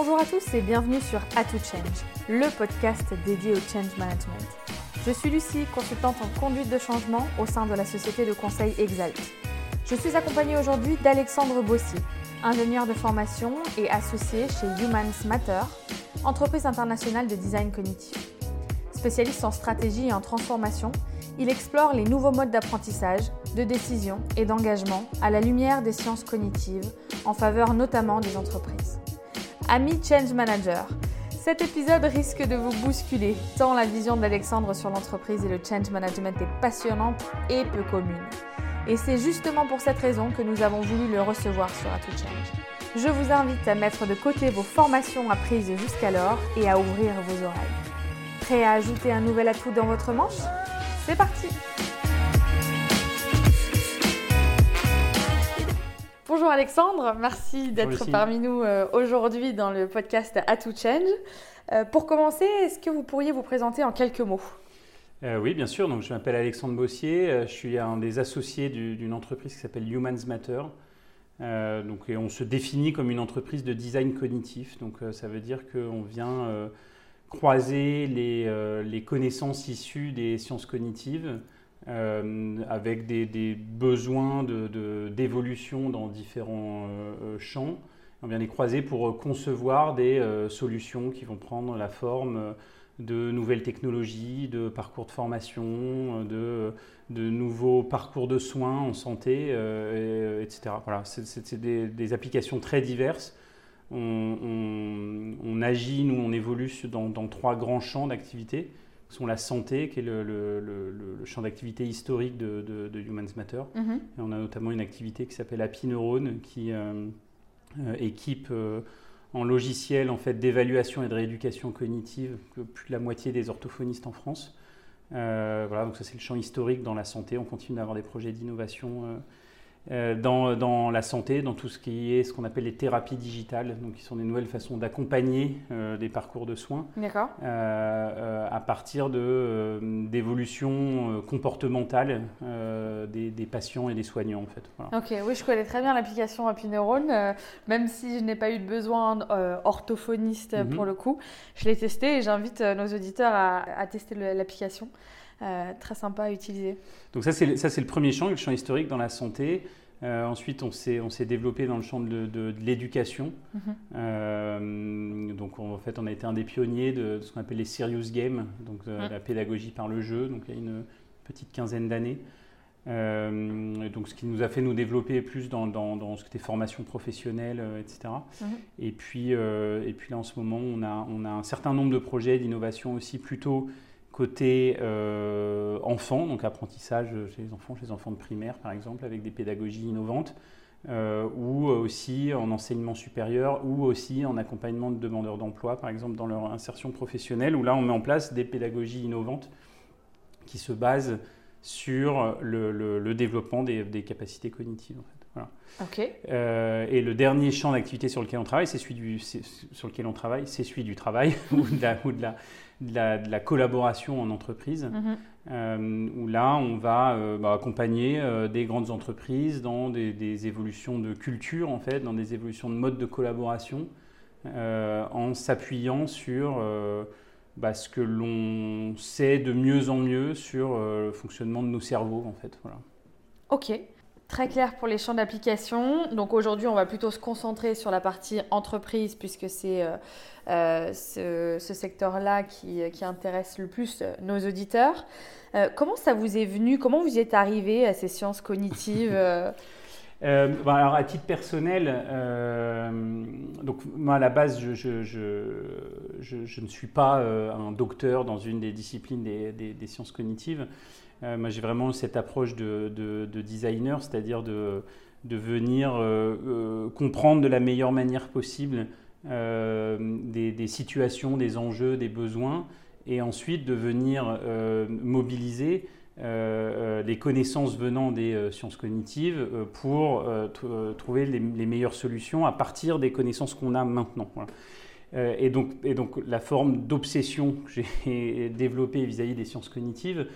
Bonjour à tous et bienvenue sur A to Change, le podcast dédié au change management. Je suis Lucie, consultante en conduite de changement au sein de la société de conseil Exalt. Je suis accompagnée aujourd'hui d'Alexandre Bossier, ingénieur de formation et associé chez Humans Matter, entreprise internationale de design cognitif. Spécialiste en stratégie et en transformation, il explore les nouveaux modes d'apprentissage, de décision et d'engagement à la lumière des sciences cognitives, en faveur notamment des entreprises. Ami Change Manager, cet épisode risque de vous bousculer, tant la vision d'Alexandre sur l'entreprise et le change management est passionnante et peu commune. Et c'est justement pour cette raison que nous avons voulu le recevoir sur Atout Change. Je vous invite à mettre de côté vos formations apprises jusqu'alors et à ouvrir vos oreilles. Prêt à ajouter un nouvel atout dans votre manche? C'est parti Bonjour Alexandre, merci d'être parmi nous euh, aujourd'hui dans le podcast À tout change. Euh, pour commencer, est-ce que vous pourriez vous présenter en quelques mots? Euh, Oui, bien sûr. Donc, je m'appelle Alexandre Bossier. Je suis un des associés d'une entreprise qui s'appelle Humans Matter. donc, et on se définit comme une entreprise de design cognitif. Donc, ça veut dire qu'on vient croiser les, les, connaissances issues des sciences cognitives euh, avec des, besoins d'évolution dans différents euh, champs. On vient les croiser pour concevoir des euh, solutions qui vont prendre la forme de nouvelles technologies, de parcours de formation, de, nouveaux parcours de soins en santé, etc. Voilà, c'est des, applications très diverses. On, agit, nous, on évolue dans trois grands champs d'activité sont la santé, qui est le, champ d'activité historique de, Humans Matter. Mhm. Et on a notamment une activité qui s'appelle Happy Neurone, qui euh, euh, équipe euh, en logiciel en fait, d'évaluation et de rééducation cognitive plus de la moitié des orthophonistes en France. voilà, donc ça c'est le champ historique dans la santé. On continue d'avoir des projets d'innovation euh, dans, la santé, dans tout ce qui est ce qu'on appelle les thérapies digitales, donc qui sont des nouvelles façons d'accompagner euh, des parcours de soins euh, à partir d'évolutions comportementales des, patients et des soignants en fait. Ok, oui, je connais très bien l'application Happy Neurone, même si je n'ai pas eu de besoin orthophoniste mhm. pour le coup, je l'ai testé et j'invite nos auditeurs à tester l'application. Euh, très sympa à utiliser. Donc ça c'est le premier champ, le champ historique dans la santé. Euh, ensuite, on s'est développé dans le champ de, l'éducation. Mhm. Euh, donc, en fait, on a été un des pionniers de, ce qu'on appelle les serious games, donc la pédagogie par le jeu, donc il y a une petite quinzaine d'années. donc, ce qui nous a fait nous développer plus dans, dans, ce qui était formation professionnelle, etc. Mhm. Et, puis, et puis là, en ce moment, on a, on a un certain nombre de projets d'innovation aussi plutôt côté euh, enfant, donc apprentissage chez les enfants, chez les enfants de primaire par exemple, avec des pédagogies innovantes, euh, ou aussi en enseignement supérieur, ou aussi en accompagnement de demandeurs d'emploi, par exemple dans leur insertion professionnelle, où là on met en place des pédagogies innovantes qui se basent sur le, développement des, capacités cognitives. En fait. Euh, et le dernier champ d'activité sur lequel on travaille, c'est celui du, sur lequel on travaille, c'est celui du travail ou de la, ou de la de la, collaboration en entreprise, mhm. euh, où là, on va euh, bah, accompagner euh, des grandes entreprises dans des, évolutions de culture, en fait, dans des évolutions de mode de collaboration, en s'appuyant sur bah, ce que l'on sait de mieux en mieux sur le fonctionnement de nos cerveaux, en fait. Voilà. Ok. Très clair pour les champs d'application. Donc aujourd'hui, on va plutôt se concentrer sur la partie entreprise puisque c'est euh, euh, ce, secteur-là qui, intéresse le plus euh, nos auditeurs. comment ça vous est venu? Comment vous y êtes arrivé à ces sciences cognitives bah, alors à titre personnel, donc moi à la base je, je, ne suis pas un docteur dans une des disciplines des sciences cognitives. Euh, moi, j'ai vraiment cette approche de, designer, c'est-à-dire de, venir euh, euh, comprendre de la meilleure manière possible des, situations, des enjeux, des besoins, et ensuite de venir mobiliser les connaissances venant des sciences cognitives pour trouver les, meilleures solutions à partir des connaissances qu'on a maintenant. et, donc, et donc la forme d'obsession que j'ai développée vis-à-vis des sciences cognitives,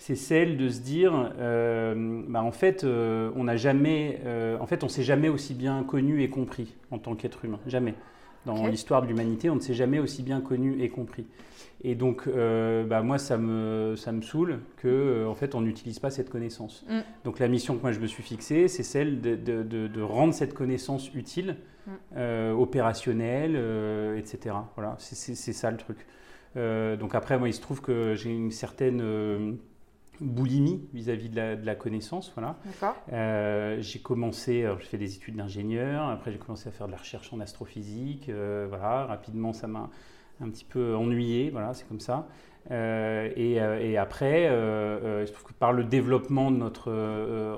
c'est celle de se dire, euh, bah, en fait, euh, on n'a jamais, euh, en fait, on s'est jamais aussi bien connu et compris en tant qu'être humain, jamais. Dans l'histoire de l'humanité, on ne s'est jamais aussi bien connu et compris. Et donc, bah, moi, ça me, ça me saoule euh, en fait, on n'utilise pas cette connaissance. Mm. Donc, la mission que moi, je me suis fixée, c'est celle de, de, de, rendre cette connaissance utile, mm. opérationnelle, etc. Voilà, c'est ça le truc. donc, après, moi, il se trouve que j'ai une certaine boulimie vis-à-vis de, de, la connaissance. Voilà. j'ai commencé, j'ai fait des études d'ingénieur, après j'ai commencé à faire de la recherche en astrophysique. voilà, rapidement, ça m'a un petit peu ennuyé, voilà, c'est comme ça. Euh, euh, et, après, euh, je trouve que par le développement de notre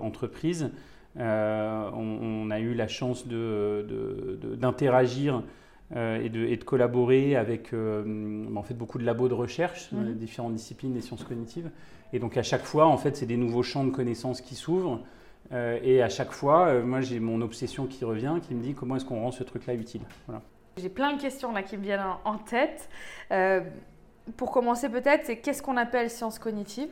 entreprise, on, a eu la chance d'interagir de, et, de, collaborer avec en fait, beaucoup de labos de recherche dans les mhm. différentes disciplines des sciences cognitives. Et donc à chaque fois, en fait, c'est des nouveaux champs de connaissances qui s'ouvrent. et à chaque fois, moi, j'ai mon obsession qui revient, qui me dit comment est-ce qu'on rend ce truc-là utile. Voilà. J'ai plein de questions là qui me viennent en tête. Euh, pour commencer peut-être, c'est qu'est-ce qu'on appelle science cognitive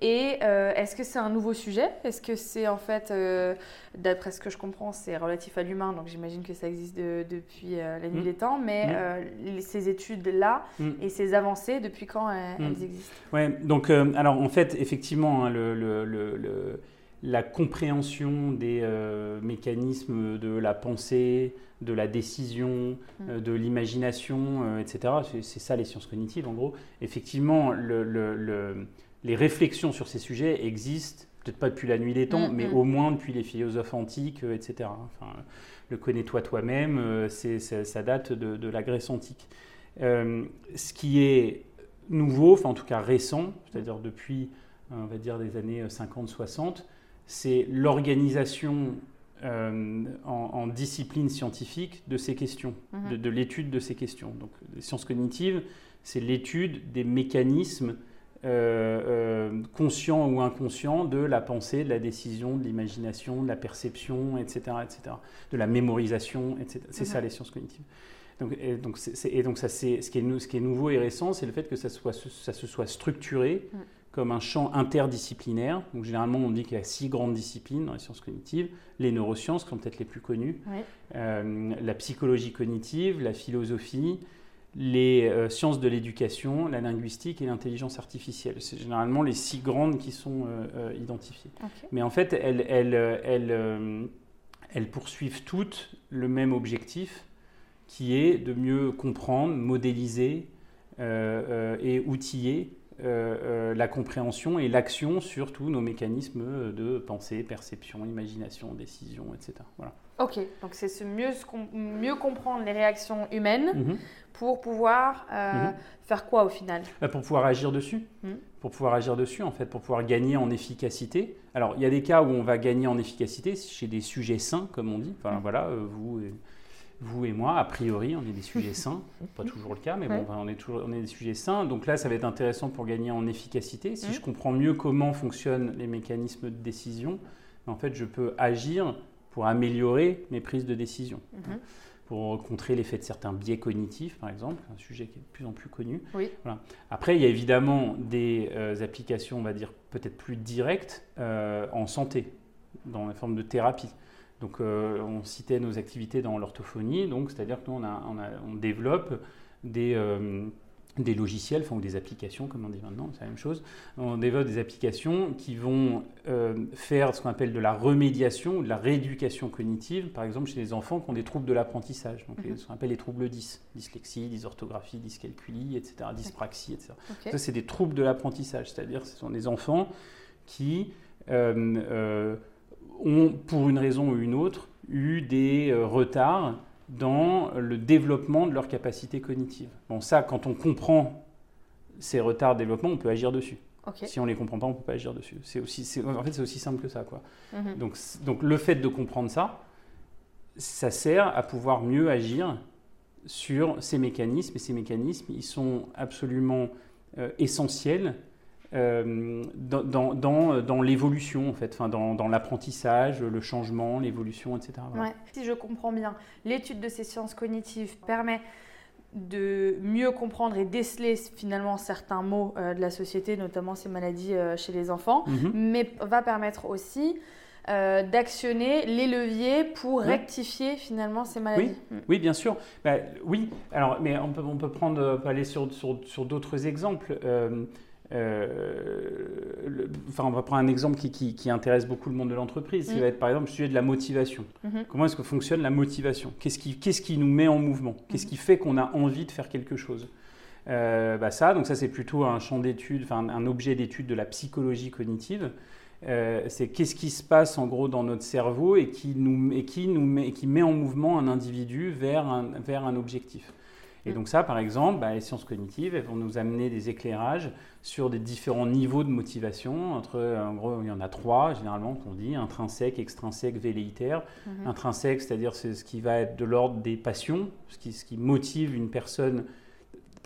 Et euh, est-ce que c'est un nouveau sujet? Est-ce que c'est en fait, euh, d'après ce que je comprends, c'est relatif à l'humain, donc j'imagine que ça existe depuis la nuit mm. des temps, mais mm. ces études-là mm. et ces avancées, depuis quand elles, existent? Ouais, donc alors en fait, effectivement, hein, le, le, le, la compréhension des mécanismes de la pensée, de la décision, mm. euh, de l'imagination, euh, etc. C'est ça les sciences cognitives en gros. Effectivement, les réflexions sur ces sujets existent, peut-être pas depuis la nuit des temps, mm, mais mm. au moins depuis les philosophes antiques, euh, etc. Enfin, le connais-toi toi-même, ça date de, la Grèce antique. ce qui est nouveau, enfin en tout cas récent, c'est-à-dire depuis, on va dire, des années 50-60, c'est l'organisation euh, en, discipline scientifique de ces questions, mhm. de, l'étude de ces questions. Donc, les sciences cognitives, c'est l'étude des mécanismes euh, euh, conscients ou inconscients de la pensée, de la décision, de l'imagination, de la perception, etc., etc., de la mémorisation, etc. C'est ça mhm. les sciences cognitives. Donc, et donc, et donc ça, c'est ce qui est, ce qui est nouveau et récent, c'est le fait que ça, soit, ça se soit structuré. Mhm comme un champ interdisciplinaire. Donc, généralement, on dit qu'il y a six grandes disciplines dans les sciences cognitives. Les neurosciences, qui sont peut-être les plus connues, euh, la psychologie cognitive, la philosophie, les euh, sciences de l'éducation, la linguistique et l'intelligence artificielle. C'est généralement les six grandes qui sont euh, identifiées. Mais en fait, elles, elles, elles, elles poursuivent toutes le même objectif, qui est de mieux comprendre, modéliser et outiller euh, euh, la compréhension et l'action sur tous nos mécanismes de pensée, perception, imagination, décision, etc. Voilà. Ok, donc c'est mieux, mieux comprendre les réactions humaines mhm. pour pouvoir euh, mhm. faire quoi au final? Pour pouvoir agir dessus. Mhm. Pour pouvoir agir dessus, en fait, pour pouvoir gagner en efficacité. Alors, il y a des cas où on va gagner en efficacité chez des sujets sains, comme on dit. Enfin, voilà, vous vous et moi, a priori, on est des sujets sains. Pas toujours le cas, mais bon, on, est toujours, on est des sujets sains. Donc là, ça va être intéressant pour gagner en efficacité. Si je comprends mieux comment fonctionnent les mécanismes de décision, en fait, je peux agir pour améliorer mes prises de décision. Mhm. Pour contrer l'effet de certains biais cognitifs, par exemple, un sujet qui est de plus en plus connu. Voilà. Après, il y a évidemment des euh, applications, on va dire, peut-être plus directes euh, en santé, dans la forme de thérapie. Donc, euh, on citait nos activités dans l'orthophonie, donc c'est-à-dire que nous, on, développe des, euh, des logiciels, enfin, ou des applications, comme on dit maintenant, c'est la même chose. On développe des applications qui vont euh, faire ce qu'on appelle de la remédiation ou de la rééducation cognitive, par exemple chez les enfants qui ont des troubles de l'apprentissage, donc mhm. ce qu'on appelle les troubles 10, dyslexie, dysorthographie, dyscalculie, etc., dyspraxie, etc. Ça, c'est des troubles de l'apprentissage, c'est-à-dire ce sont des enfants qui ont, pour une raison ou une autre, eu des euh, retards dans le développement de leur capacité cognitive. Bon, ça, quand on comprend ces retards de développement, on peut agir dessus. Si on ne les comprend pas, on ne peut pas agir dessus. C'est aussi, en fait, c'est aussi simple que ça. Quoi. Mhm. donc, donc, le fait de comprendre ça, ça sert à pouvoir mieux agir sur ces mécanismes. Et ces mécanismes, ils sont absolument euh, essentiels euh, dans, dans, dans l'évolution, en fait, enfin, dans, l'apprentissage, le changement, l'évolution, etc. Ouais. Si je comprends bien, l'étude de ces sciences cognitives permet de mieux comprendre et déceler finalement certains mots euh, de la société, notamment ces maladies euh, chez les enfants, mhm. mais va permettre aussi euh, d'actionner les leviers pour rectifier finalement ces maladies. Oui, mm. oui bien sûr. Bah, oui, alors, mais on peut, on peut prendre, aller sur, sur, sur d'autres exemples. Euh, euh, enfin, on va prendre un exemple qui, qui, intéresse beaucoup le monde de l'entreprise, qui mm. va être par exemple le sujet de la motivation. Mm-hmm. Comment est-ce que fonctionne la motivation? Qu'est-ce qui, nous met en mouvement? Qu'est-ce mm-hmm. qui fait qu'on a envie de faire quelque chose? Bah ça, donc ça c'est plutôt un champ d'étude, enfin un objet d'étude de la psychologie cognitive. Euh, c'est qu'est-ce qui se passe en gros dans notre cerveau et qui, nous, et qui, nous met, qui met en mouvement un individu vers un, vers un objectif. Et donc ça, par exemple, bah, les sciences cognitives elles vont nous amener des éclairages sur des différents niveaux de motivation. Entre, en gros, il y en a trois généralement qu'on dit intrinsèque, extrinsèque, velléitaire. Mhm. Intrinsèque, c'est-à-dire c'est ce qui va être de l'ordre des passions, ce qui, ce qui motive une personne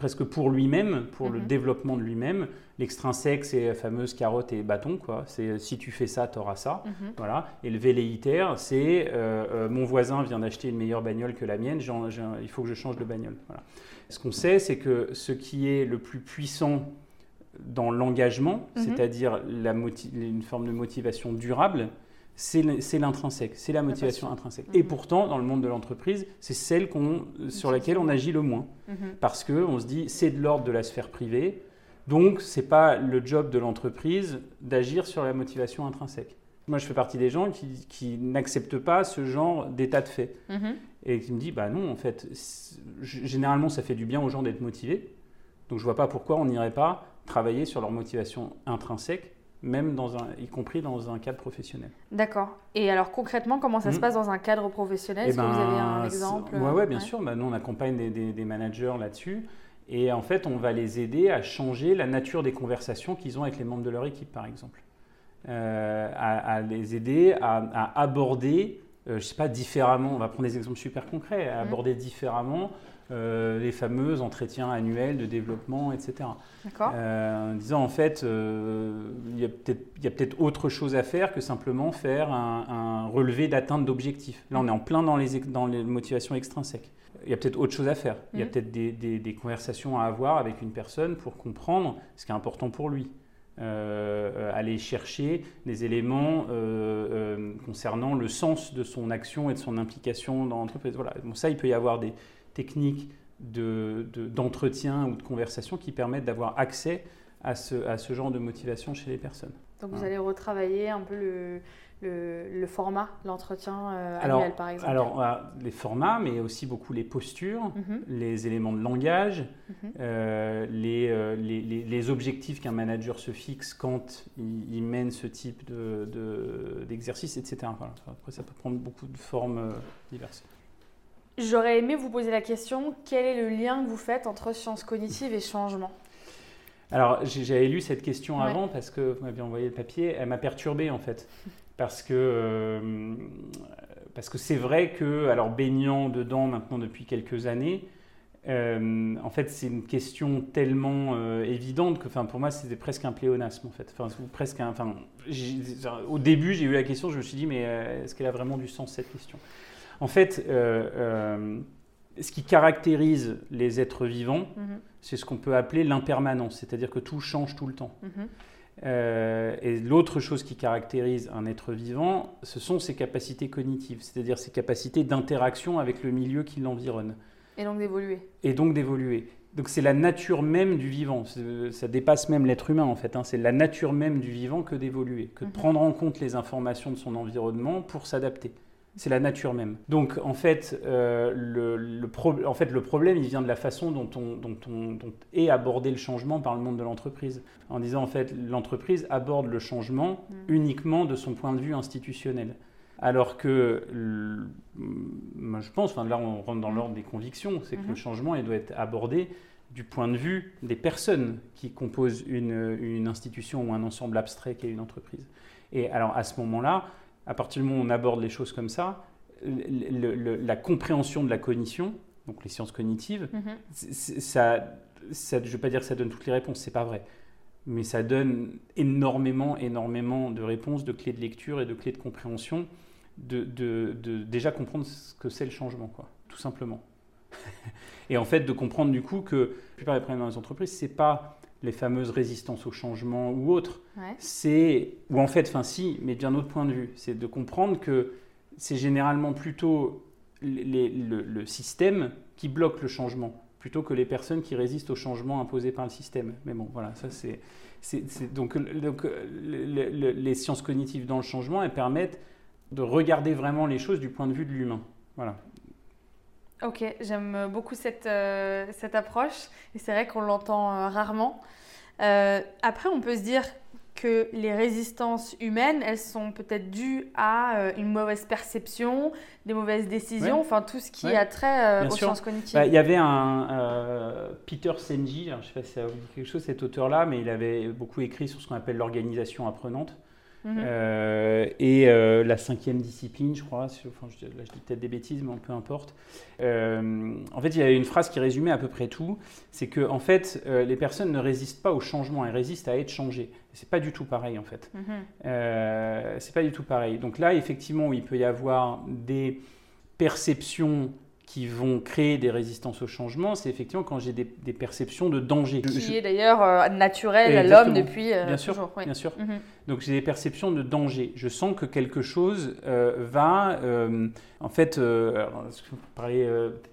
presque pour lui-même, pour le mhm. développement de lui-même. L'extrinsèque, c'est la fameuse carotte et bâton, quoi. C'est si tu fais ça, tu auras ça. Mhm. Voilà. Et le velléitaire, c'est euh, euh, mon voisin vient d'acheter une meilleure bagnole que la mienne, il faut que je change de bagnole. Voilà. Ce qu'on sait, c'est que ce qui est le plus puissant dans l'engagement, mhm. c'est-à-dire une forme de motivation durable, c'est l'intrinsèque, c'est la motivation intrinsèque. Et mhm. pourtant, dans le monde de l'entreprise, c'est celle sur laquelle on agit le moins. Mhm. Parce qu'on se dit, c'est de l'ordre de la sphère privée, donc ce n'est pas le job de l'entreprise d'agir sur la motivation intrinsèque. Moi, je fais partie des gens qui, n'acceptent pas ce genre d'état de fait. Mhm. Et qui me disent, bah non, en fait, généralement, ça fait du bien aux gens d'être motivés. Donc je ne vois pas pourquoi on n'irait pas travailler sur leur motivation intrinsèque même dans un, y compris dans un cadre professionnel. D'accord. Et alors concrètement, comment ça se hmm. passe dans un cadre professionnel? Est-ce que vous avez un ben, exemple? Oui, ouais, bien sûr. Ben, nous, on accompagne des, des, managers là-dessus. Et en fait, on va les aider à changer la nature des conversations qu'ils ont avec les membres de leur équipe, par exemple. Euh, à, les aider à, aborder, euh, je ne sais pas, différemment, on va prendre des exemples super concrets, à hmm. aborder différemment euh, les fameux entretiens annuels de développement, etc. Euh, en disant en fait, euh, il y a peut-être autre chose à faire que simplement faire un, relevé d'atteinte d'objectifs. Là, on est en plein dans les, dans les motivations extrinsèques. Il y a peut-être autre chose à faire. Il y a mm. peut-être des, des, conversations à avoir avec une personne pour comprendre ce qui est important pour lui. aller chercher des éléments concernant le sens de son action et de son implication dans l'entreprise. Voilà. Bon, ça, il peut y avoir des, techniques d'entretien ou de conversation qui permettent d'avoir accès à ce, à ce, genre de motivation chez les personnes. Donc vous allez retravailler un peu le, le, format, l'entretien euh, annuel par exemple Alors euh, les formats, mais aussi beaucoup les postures, mhm. les éléments de langage, mhm. euh, les, les, les, objectifs qu'un manager se fixe quand il, mène ce type d'exercice, de, etc. Après ça peut prendre beaucoup de formes diverses. J'aurais aimé vous poser la question, quel est le lien que vous faites entre sciences cognitives et changement? Alors, j'avais lu cette question avant parce que vous m'aviez envoyé le papier, elle m'a perturbé en fait. Parce que euh, parce que c'est vrai que, alors baignant dedans maintenant depuis quelques années, euh, en fait, c'est une question tellement euh, évidente que, enfin, pour moi, c'était presque un pléonasme, en fait. Enfin, presque, enfin, au début, j'ai eu la question, je me suis dit, mais est-ce qu'elle a vraiment du sens cette question? En fait, euh, euh, ce qui caractérise les êtres vivants, mhm. c'est ce qu'on peut appeler l'impermanence, c'est-à-dire que tout change tout le temps. Mhm. Euh, et l'autre chose qui caractérise un être vivant, ce sont ses capacités cognitives, c'est-à-dire ses capacités d'interaction avec le milieu qui l'environne. Et donc d'évoluer. Et donc d'évoluer. Donc c'est la nature même du vivant, ça dépasse même l'être humain en fait, hein. c'est la nature même du vivant que d'évoluer, que de mhm. prendre en compte les informations de son environnement pour s'adapter. C'est la nature même. Donc en fait, euh, le, en fait, le problème, il vient de la façon dont, on, dont, on, est abordé le changement par le monde de l'entreprise. En disant en fait, l'entreprise aborde le changement mm. uniquement de son point de vue institutionnel. Alors que, moi je pense, enfin, là on rentre dans l'ordre des convictions, c'est que le mm-hmm. changement il doit être abordé du point de vue des personnes qui composent une, une institution ou un ensemble abstrait qu'est une entreprise. Et alors à ce moment-là, à partir du moment où on aborde les choses comme ça, la compréhension de la cognition, donc les sciences cognitives, mhm. ça, je ne veux pas dire que ça donne toutes les réponses, c'est pas vrai, mais ça donne énormément, énormément de réponses, de clés de lecture et de clés de compréhension, de, déjà comprendre ce que c'est le changement, quoi, tout simplement. et en fait, de comprendre du coup que la plupart des problèmes dans les entreprises, c'est pas les fameuses résistances au changement ou autres. C'est, ou en fait, enfin si, mais d'un autre point de vue, c'est de comprendre que c'est généralement plutôt le, système qui bloque le changement, plutôt que les personnes qui résistent au changement imposé par le système. Mais bon, voilà, ça c'est... donc, donc les sciences cognitives dans le changement, elles permettent de regarder vraiment les choses du point de vue de l'humain. Voilà. Ok, j'aime beaucoup cette, euh, cette approche et c'est vrai qu'on l'entend euh, rarement. Euh, après, on peut se dire que les résistances humaines, elles sont peut-être dues à une mauvaise perception, des mauvaises décisions, enfin tout ce qui a trait aux sciences cognitives. Bah, il y avait un Peter Senji, je ne sais pas si ça vous dit quelque chose, cet auteur-là, mais il avait beaucoup écrit sur ce qu'on appelle l'organisation apprenante. Mhm. Euh, et euh, la cinquième discipline, je crois, enfin, je, là je dis peut-être des bêtises, mais peu importe. Euh, en fait, il y avait une phrase qui résumait à peu près tout, c'est que en fait, les personnes ne résistent pas au changement, elles résistent à être changées. C'est pas du tout pareil en fait. Mhm. c'est pas du tout pareil. Donc là, effectivement, il peut y avoir des perceptions qui vont créer des résistances au changement, c'est effectivement quand j'ai des, perceptions de danger. Qui est d'ailleurs euh, naturel à l'homme depuis euh, bien sûr, toujours. Bien sûr. Mhm. Donc j'ai des perceptions de danger. Je sens que quelque chose euh, va, en fait, parler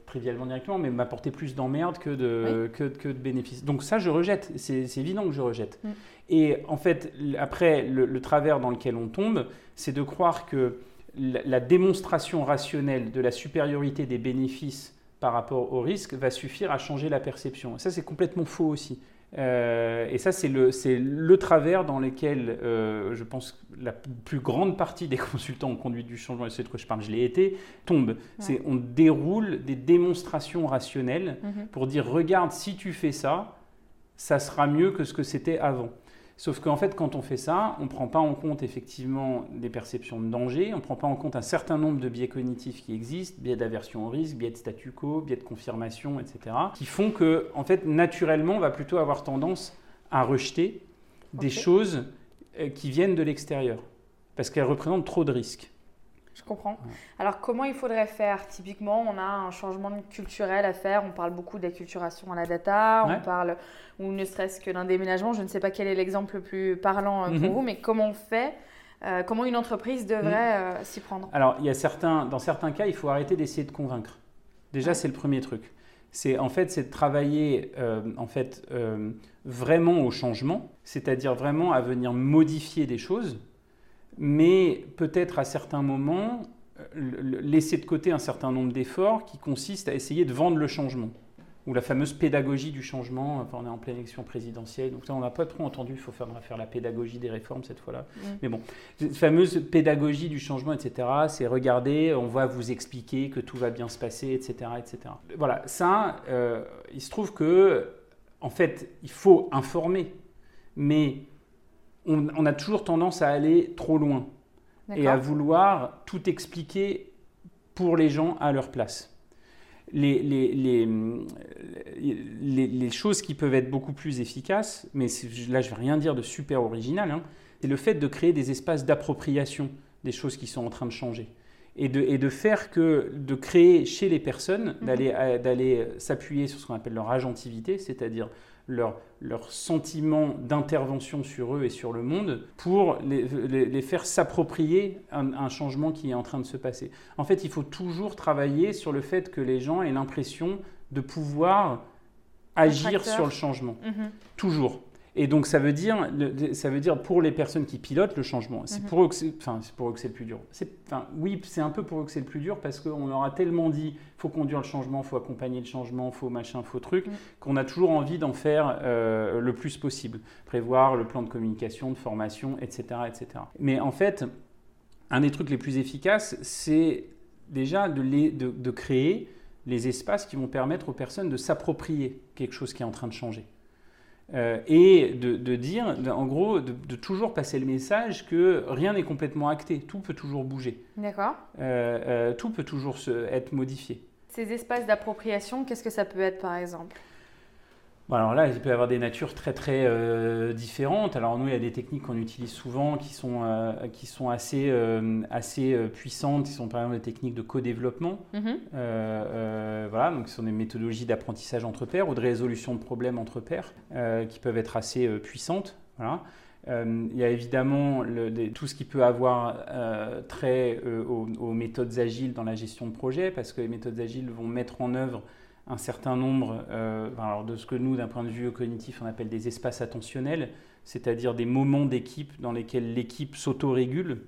trivialement directement, mais m'apporter plus d'emmerde que de, que, que, de bénéfices. Donc ça, je rejette. C'est évident que je rejette. Mm. Et en fait, après, le travers dans lequel on tombe, c'est de croire que la démonstration rationnelle de la supériorité des bénéfices par rapport au risque va suffire à changer la perception. ça, c'est complètement faux aussi. Euh, et ça, c'est le, le, travers dans lequel, euh, je pense, la plus grande partie des consultants en conduite du changement, et c'est de quoi je parle, je l'ai été, tombe. C'est on déroule des démonstrations rationnelles mhm. pour dire, regarde, si tu fais ça, ça sera mieux que ce que c'était avant. Sauf qu'en fait, quand on fait ça, on ne prend pas en compte effectivement des perceptions de danger, on ne prend pas en compte un certain nombre de biais cognitifs qui existent, biais d'aversion au risque, biais de statu quo, biais de confirmation, etc., qui font que, en fait, naturellement, on va plutôt avoir tendance à rejeter des choses euh, qui viennent de l'extérieur, parce qu'elles représentent trop de risques. Je comprends. Alors, comment il faudrait faire? Typiquement, on a un changement culturel à faire. On parle beaucoup d'acculturation à la data, on parle, ou ne serait-ce que d'un déménagement. Je ne sais pas quel est l'exemple le plus parlant euh, pour mhm. vous, mais comment on fait euh, Comment une entreprise devrait mhm. euh, s'y prendre? Alors, il y a certains, dans certains cas, il faut arrêter d'essayer de convaincre. Déjà, c'est le premier truc. C'est en fait, c'est de travailler en fait vraiment au changement, c'est-à-dire vraiment à venir modifier des choses mais peut-être à certains moments laisser de côté un certain nombre d'efforts qui consistent à essayer de vendre le changement ou la fameuse pédagogie du changement. Enfin, on est en pleine élection présidentielle, donc ça, on n'a pas trop entendu. Il faut faire, faire la pédagogie des réformes cette fois-là. Mm. Mais bon, cette fameuse pédagogie du changement, etc., c'est regarder, on va vous expliquer que tout va bien se passer, etc., etc. Voilà, ça, euh, il se trouve que, en fait, il faut informer, mais on, a toujours tendance à aller trop loin et à vouloir tout expliquer pour les gens à leur place. Les, les, choses qui peuvent être beaucoup plus efficaces, mais là je ne vais rien dire de super original, hein, c'est le fait de créer des espaces d'appropriation des choses qui sont en train de changer. Et de, et de, faire que, de créer chez les personnes, mhm. d'aller s'appuyer sur ce qu'on appelle leur agentivité, c'est-à-dire leur, leur sentiment d'intervention sur eux et sur le monde pour les, les, faire s'approprier un, un, changement qui est en train de se passer. En fait, il faut toujours travailler sur le fait que les gens aient l'impression de pouvoir agir sur le changement. Mhm. Toujours. Et donc ça veut dire, ça veut dire pour les personnes qui pilotent le changement, c'est mhm. pour eux que c'est, enfin, pour eux que c'est le plus dur. Enfin, oui, c'est un peu pour eux que c'est le plus dur parce qu'on leur a tellement dit, faut conduire le changement, faut accompagner le changement, faut machin, faut truc, mhm. qu'on a toujours envie d'en faire euh, le plus possible, prévoir le plan de communication, de formation, etc., etc. Mais en fait, un des trucs les plus efficaces, c'est déjà de, les, de, de créer les espaces qui vont permettre aux personnes de s'approprier quelque chose qui est en train de changer. Euh, et de, dire, en gros, de, toujours passer le message que rien n'est complètement acté, tout peut toujours bouger. D'accord. Euh, euh, tout peut toujours se, être modifié. Ces espaces d'appropriation, qu'est-ce que ça peut être par exemple? Alors là, il peut y avoir des natures très très euh, différentes. Alors nous, il y a des techniques qu'on utilise souvent qui sont, euh, qui sont assez, euh, assez puissantes, qui sont par exemple des techniques de co-développement. Mhm. voilà, donc ce sont des méthodologies d'apprentissage entre pairs ou de résolution de problèmes entre pairs qui peuvent être assez puissantes. Voilà. il y a évidemment le, tout ce qui peut avoir trait aux, aux, méthodes agiles dans la gestion de projet, parce que les méthodes agiles vont mettre en œuvre un certain nombre euh, alors de ce que nous, d'un point de vue cognitif, on appelle des espaces attentionnels, c'est-à-dire des moments d'équipe dans lesquels l'équipe s'autorégule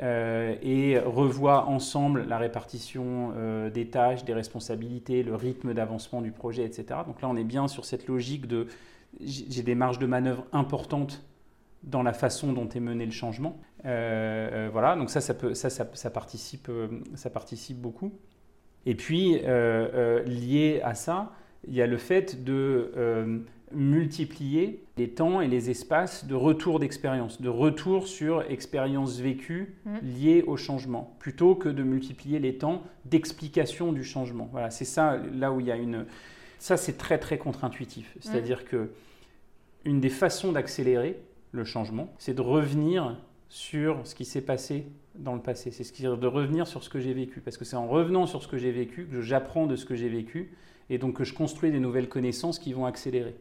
euh, et revoit ensemble la répartition euh, des tâches, des responsabilités, le rythme d'avancement du projet, etc. Donc là, on est bien sur cette logique de j'ai des marges de manœuvre importantes dans la façon dont est mené le changement. voilà, donc ça, ça, peut, ça, ça participe, ça participe beaucoup. Et puis, euh, euh, lié à ça, il y a le fait de euh, multiplier les temps et les espaces de retour d'expérience, de retour sur expériences vécues mmh. liées au changement, plutôt que de multiplier les temps d'explication du changement. Voilà, c'est ça là où il y a une... Ça, c'est très très contre-intuitif. Mmh. C'est-à-dire que une des façons d'accélérer le changement, c'est de revenir sur ce qui s'est passé dans le passé. C'est ce qui de revenir sur ce que j'ai vécu. Parce que c'est en revenant sur ce que j'ai vécu que j'apprends de ce que j'ai vécu et donc que je construis des nouvelles connaissances qui vont accélérer.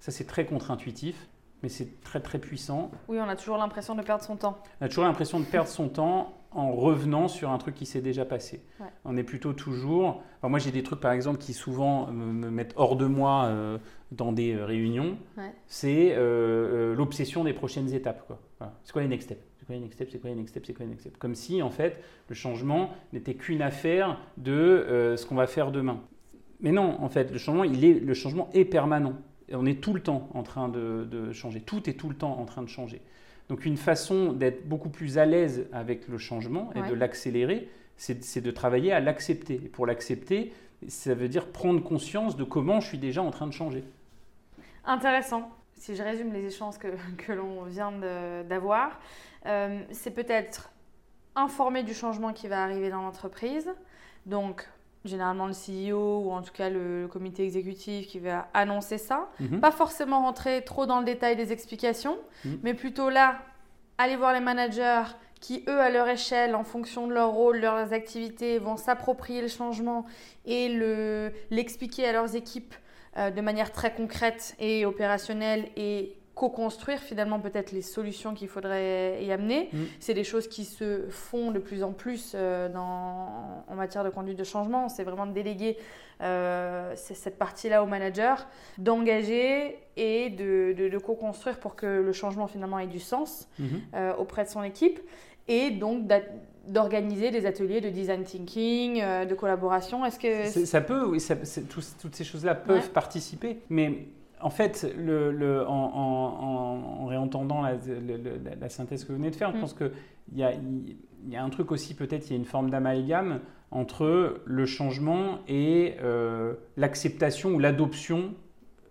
Ça, c'est très contre-intuitif, mais c'est très très puissant. Oui, on a toujours l'impression de perdre son temps. On a toujours l'impression de perdre son temps en revenant sur un truc qui s'est déjà passé. On est plutôt toujours. moi, j'ai des trucs, par exemple, qui souvent me, mettent hors de moi euh, dans des euh, réunions. C'est euh, l'obsession des prochaines étapes. C'est quoi les next steps? C'est quoi les next steps? C'est quoi les next steps? C'est quoi les next steps? Comme si, en fait, le changement n'était qu'une affaire de euh, ce qu'on va faire demain. Mais non, en fait, le changement, il est, le changement est permanent. Et on est tout le temps en train de, changer. Tout est tout le temps en train de changer. Donc, une façon d'être beaucoup plus à l'aise avec le changement et de l'accélérer, c'est de travailler à l'accepter. Et pour l'accepter, ça veut dire prendre conscience de comment je suis déjà en train de changer. Intéressant. Si je résume les échanges que, que l'on vient d'avoir, euh, c'est peut-être informer du changement qui va arriver dans l'entreprise. Donc, généralement le CEO ou en tout cas le, comité exécutif qui va annoncer ça. Mhm. Pas forcément rentrer trop dans le détail des explications, mhm. mais plutôt là, aller voir les managers qui, eux, à leur échelle, en fonction de leur rôle, leurs activités, vont s'approprier le changement et l'expliquer à leurs équipes euh, de manière très concrète et opérationnelle et co-construire finalement peut-être les solutions qu'il faudrait y amener. Mm. C'est des choses qui se font de plus en plus euh, dans, en matière de conduite de changement. C'est vraiment de déléguer euh, cette partie-là au manager, d'engager et de, de, co-construire pour que le changement finalement ait du sens mm-hmm. euh, auprès de son équipe. Et donc d'organiser des ateliers de design thinking, de collaboration. Est-ce que ça peut, oui, toutes ces choses-là peuvent participer, mais en fait, le, en, réentendant la, synthèse que vous venez de faire, je mm. pense qu'il y a, y a un truc aussi, peut-être, il y a une forme d'amalgame entre le changement et euh, l'acceptation ou l'adoption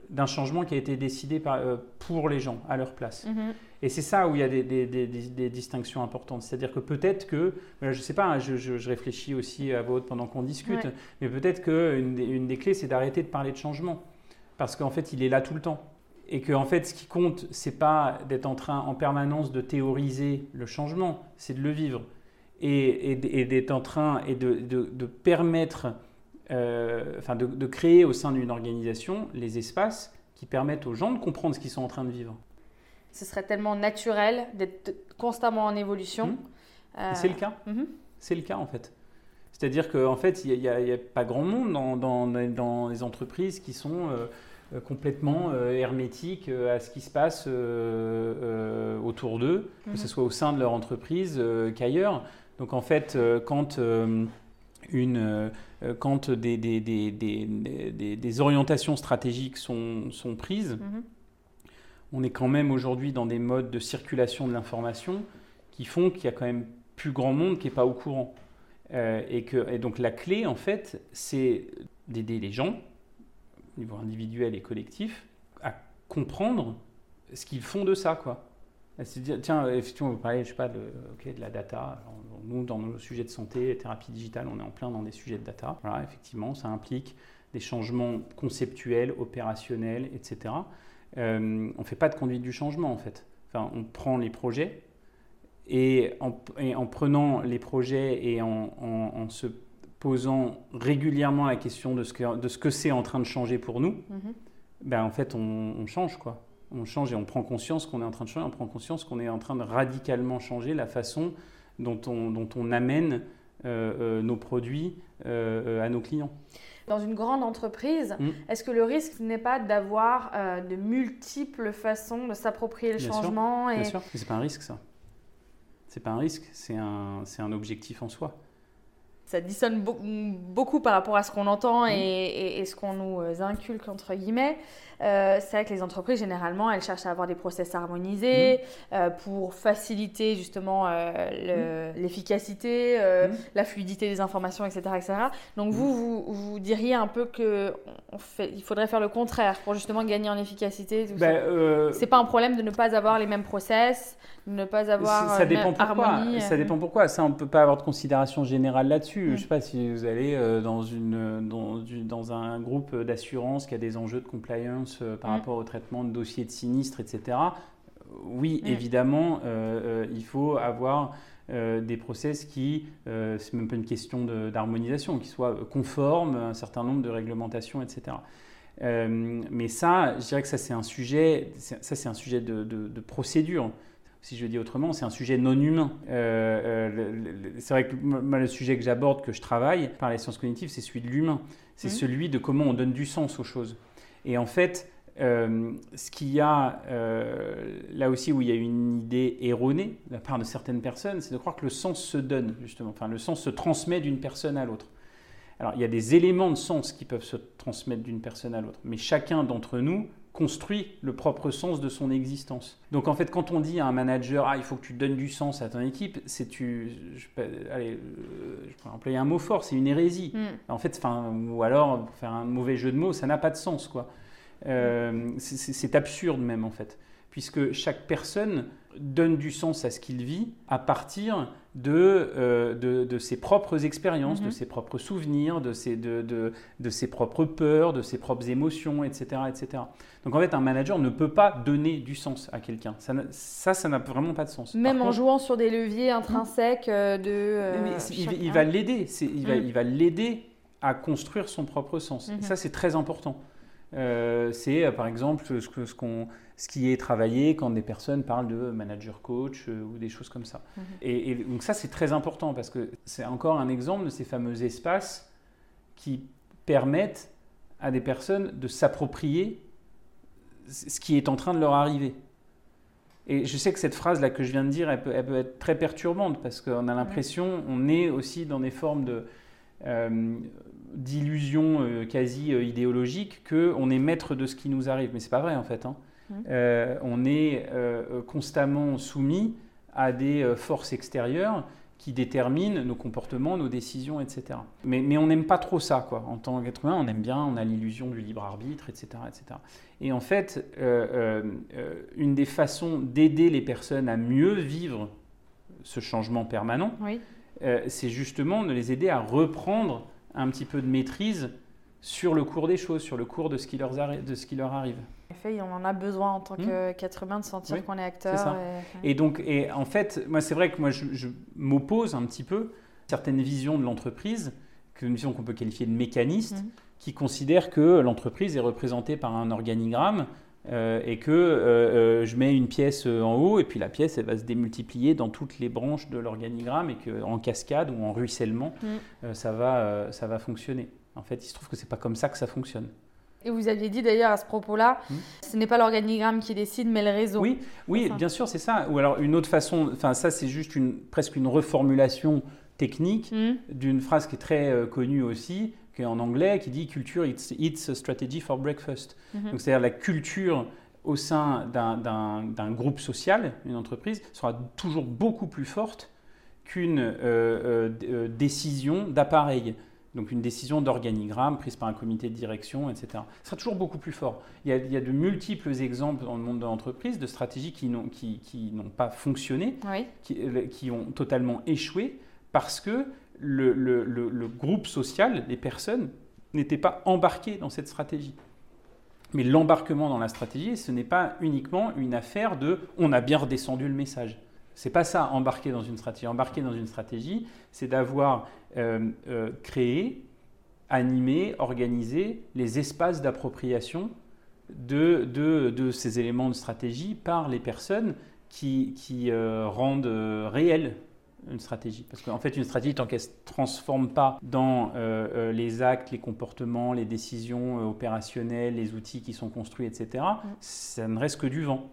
d'un changement qui a été décidé par, euh, pour les gens, à leur place. Mm-hmm. Et c'est ça où il y a des, distinctions importantes. C'est-à-dire que peut-être que, je ne sais pas, hein, je, réfléchis aussi à votre pendant qu'on discute, mais peut-être qu'une une des clés, c'est d'arrêter de parler de changement parce qu'en fait, il est là tout le temps. Et que en fait, ce qui compte, c'est pas d'être en train en permanence de théoriser le changement, c'est de le vivre. Et, d'être en train et de, permettre, euh, enfin de, créer au sein d'une organisation les espaces qui permettent aux gens de comprendre ce qu'ils sont en train de vivre. Ce serait tellement naturel d'être constamment en évolution. Mmh. Euh, c'est le cas. Mmh. C'est le cas en fait. C'est-à-dire qu'en fait, il n'y a, pas grand monde dans, dans, les entreprises qui sont euh, complètement euh, hermétiques euh, à ce qui se passe autour d'eux, que ce mhm. soit au sein de leur entreprise qu'ailleurs. Donc en fait, quand, une, quand des, des, des, des, orientations stratégiques sont, sont prises, mhm. on est quand même aujourd'hui dans des modes de circulation de l'information qui font qu'il y a quand même plus grand monde qui n'est pas au courant. Euh, et, donc la clé, en fait, c'est d'aider les gens, au niveau individuel et collectif, à comprendre ce qu'ils font de ça, quoi. C'est tiens, effectivement, vous parlez, je sais pas, de, de la data. nous, dans nos sujets de santé, thérapie digitale, on est en plein dans des sujets de data. Voilà, effectivement, ça implique des changements conceptuels, opérationnels, etc. on ne fait pas de conduite du changement en fait. Enfin, on prend les projets et en, prenant les projets et en, se posant régulièrement la question de ce que, ce c'est en train de changer pour nous, mhm. ben en fait on, change quoi. On change et on prend conscience qu'on est en train de changer, on prend conscience qu'on est en train de radicalement changer la façon dont on, dont on amène euh, euh, nos produits euh, à nos clients. Dans une grande entreprise, mm. est-ce que le risque n'est pas d'avoir de multiples façons de s'approprier le changement Bien sûr, c'est pas un risque ça. C'est pas un risque, c'est un, un objectif en soi ça dissonne beaucoup par rapport à ce qu'on entend et, et, ce qu'on nous inculque, entre guillemets. Euh, c'est vrai que les entreprises, généralement, elles cherchent à avoir des process harmonisés mmh. euh, pour faciliter justement euh, mmh. l'efficacité, mmh. la fluidité des informations, etc. etc. Donc vous, vous, vous, diriez un peu qu'il faudrait faire le contraire pour justement gagner en efficacité. Ben, c'est pas un problème de ne pas avoir les mêmes process, de ne pas avoir ça, dépend pourquoi. Ça dépend pourquoi. Ça, on ne peut pas avoir de considération générale là-dessus. Je ne sais pas si vous allez dans, une, dans, dans un groupe d'assurance qui a des enjeux de compliance euh, par mm. rapport au traitement de dossiers de sinistres, etc. Oui, mm. évidemment, euh, euh, il faut avoir des process qui, c'est même pas une question d'harmonisation, qui soient conformes à un certain nombre de réglementations, etc. mais ça, je dirais que ça c'est un sujet, ça c'est un sujet de, procédure. Si je dis autrement, c'est un sujet non humain. c'est vrai que moi, le sujet que j'aborde, que je travaille par les sciences cognitives, c'est celui de l'humain. C'est mm. celui de comment on donne du sens aux choses. Et en fait, euh, ce qu'il y a euh, là aussi où il y a une idée erronée de la part de certaines personnes, c'est de croire que le sens se donne, justement. Enfin, le sens se transmet d'une personne à l'autre. Alors, il y a des éléments de sens qui peuvent se transmettre d'une personne à l'autre, mais chacun d'entre nous construit le propre sens de son existence. Donc en fait, quand on dit à un manager, ah, il faut que tu donnes du sens à ton équipe, c'est tu, je, allez, euh, je pourrais employer un mot fort, c'est une hérésie. Mm. En fait, enfin, ou alors pour faire un mauvais jeu de mots, ça n'a pas de sens, quoi. Euh, c'est absurde même en fait, puisque chaque personne donne du sens à ce qu'il vit à partir de, euh, de, ses propres expériences, de mhm. ses propres souvenirs, de ses, de, de, ses propres peurs, de ses propres émotions, etc., etc. Donc en fait, un manager ne peut pas donner du sens à quelqu'un. Ça, ça, n'a vraiment pas de sens. Même en jouant sur des leviers intrinsèques euh, de... il, va l'aider, il, va, mm. il va l'aider à construire son propre sens. Mm-hmm. Ça, c'est très important. Euh, c'est euh, par exemple ce, ce, ce, qui est travaillé quand des personnes parlent de manager coach euh, ou des choses comme ça. Mhm. Et, donc ça c'est très important parce que c'est encore un exemple de ces fameux espaces qui permettent à des personnes de s'approprier ce qui est en train de leur arriver. Et je sais que cette phrase là que je viens de dire, elle peut, elle peut être très perturbante parce qu'on a l'impression, on est aussi dans des formes de d'illusion euh, quasi euh, idéologique qu'on est maître de ce qui nous arrive. Mais c'est pas vrai en fait. Hein. Mmh. Euh, on est constamment soumis à des forces extérieures qui déterminent nos comportements, nos décisions, etc. Mais, mais on n'aime pas trop ça, quoi. En tant qu'être humain, on aime bien, on a l'illusion du libre arbitre, etc., etc. Et en fait, une des façons d'aider les personnes à mieux vivre ce changement permanent, c'est justement de les aider à reprendre un petit peu de maîtrise sur le cours des choses, sur le cours de ce qui leur, de ce qui leur arrive. En effet, on en a besoin en tant hmm. qu'être humain de sentir qu'on est acteur. Et... donc, et en fait, moi, c'est vrai que moi, je, m'oppose un petit peu à certaines visions de l'entreprise, une vision qu'on peut qualifier de mécaniste, hmm. qui considère que l'entreprise est représentée par un organigramme euh, et que euh, euh, je mets une pièce en haut et puis la pièce elle va se démultiplier dans toutes les branches de l'organigramme et qu'en cascade ou en ruissellement mm. ça, va, ça va fonctionner. En fait, il se trouve que c'est pas comme ça que ça fonctionne. Et vous aviez dit d'ailleurs à ce propos-là, mm. ce n'est pas l'organigramme qui décide, mais le réseau. Oui, oui, bien sûr, c'est ça. Ou alors une autre façon, enfin ça c'est juste une, presque une reformulation technique mm. d'une phrase qui est très connue aussi, qui est en anglais, qui dit culture, it's, a strategy for breakfast. Mhm. Donc, c'est-à-dire la culture au sein d'un groupe social, une entreprise, sera toujours beaucoup plus forte qu'une euh, euh, euh, décision d'appareil. Donc une décision d'organigramme prise par un comité de direction, etc. Ce sera toujours beaucoup plus fort. Il y, a, il y a de multiples exemples dans le monde de l'entreprise de stratégies qui n'ont qui, qui pas fonctionné, qui, qui, ont totalement échoué parce que le, groupe social, les personnes, n'étaient pas embarqués dans cette stratégie. Mais l'embarquement dans la stratégie, ce n'est pas uniquement une affaire de on a bien redescendu le message. C'est pas ça, embarquer dans une stratégie. Embarquer dans une stratégie, c'est d'avoir euh, euh, créé, animé, organisé les espaces d'appropriation de, ces éléments de stratégie par les personnes qui, euh, rendent réelle une stratégie. Parce qu'en fait, une stratégie, tant qu'elle ne se transforme pas dans les actes, les comportements, les décisions opérationnelles, les outils qui sont construits, etc., ça ne reste que du vent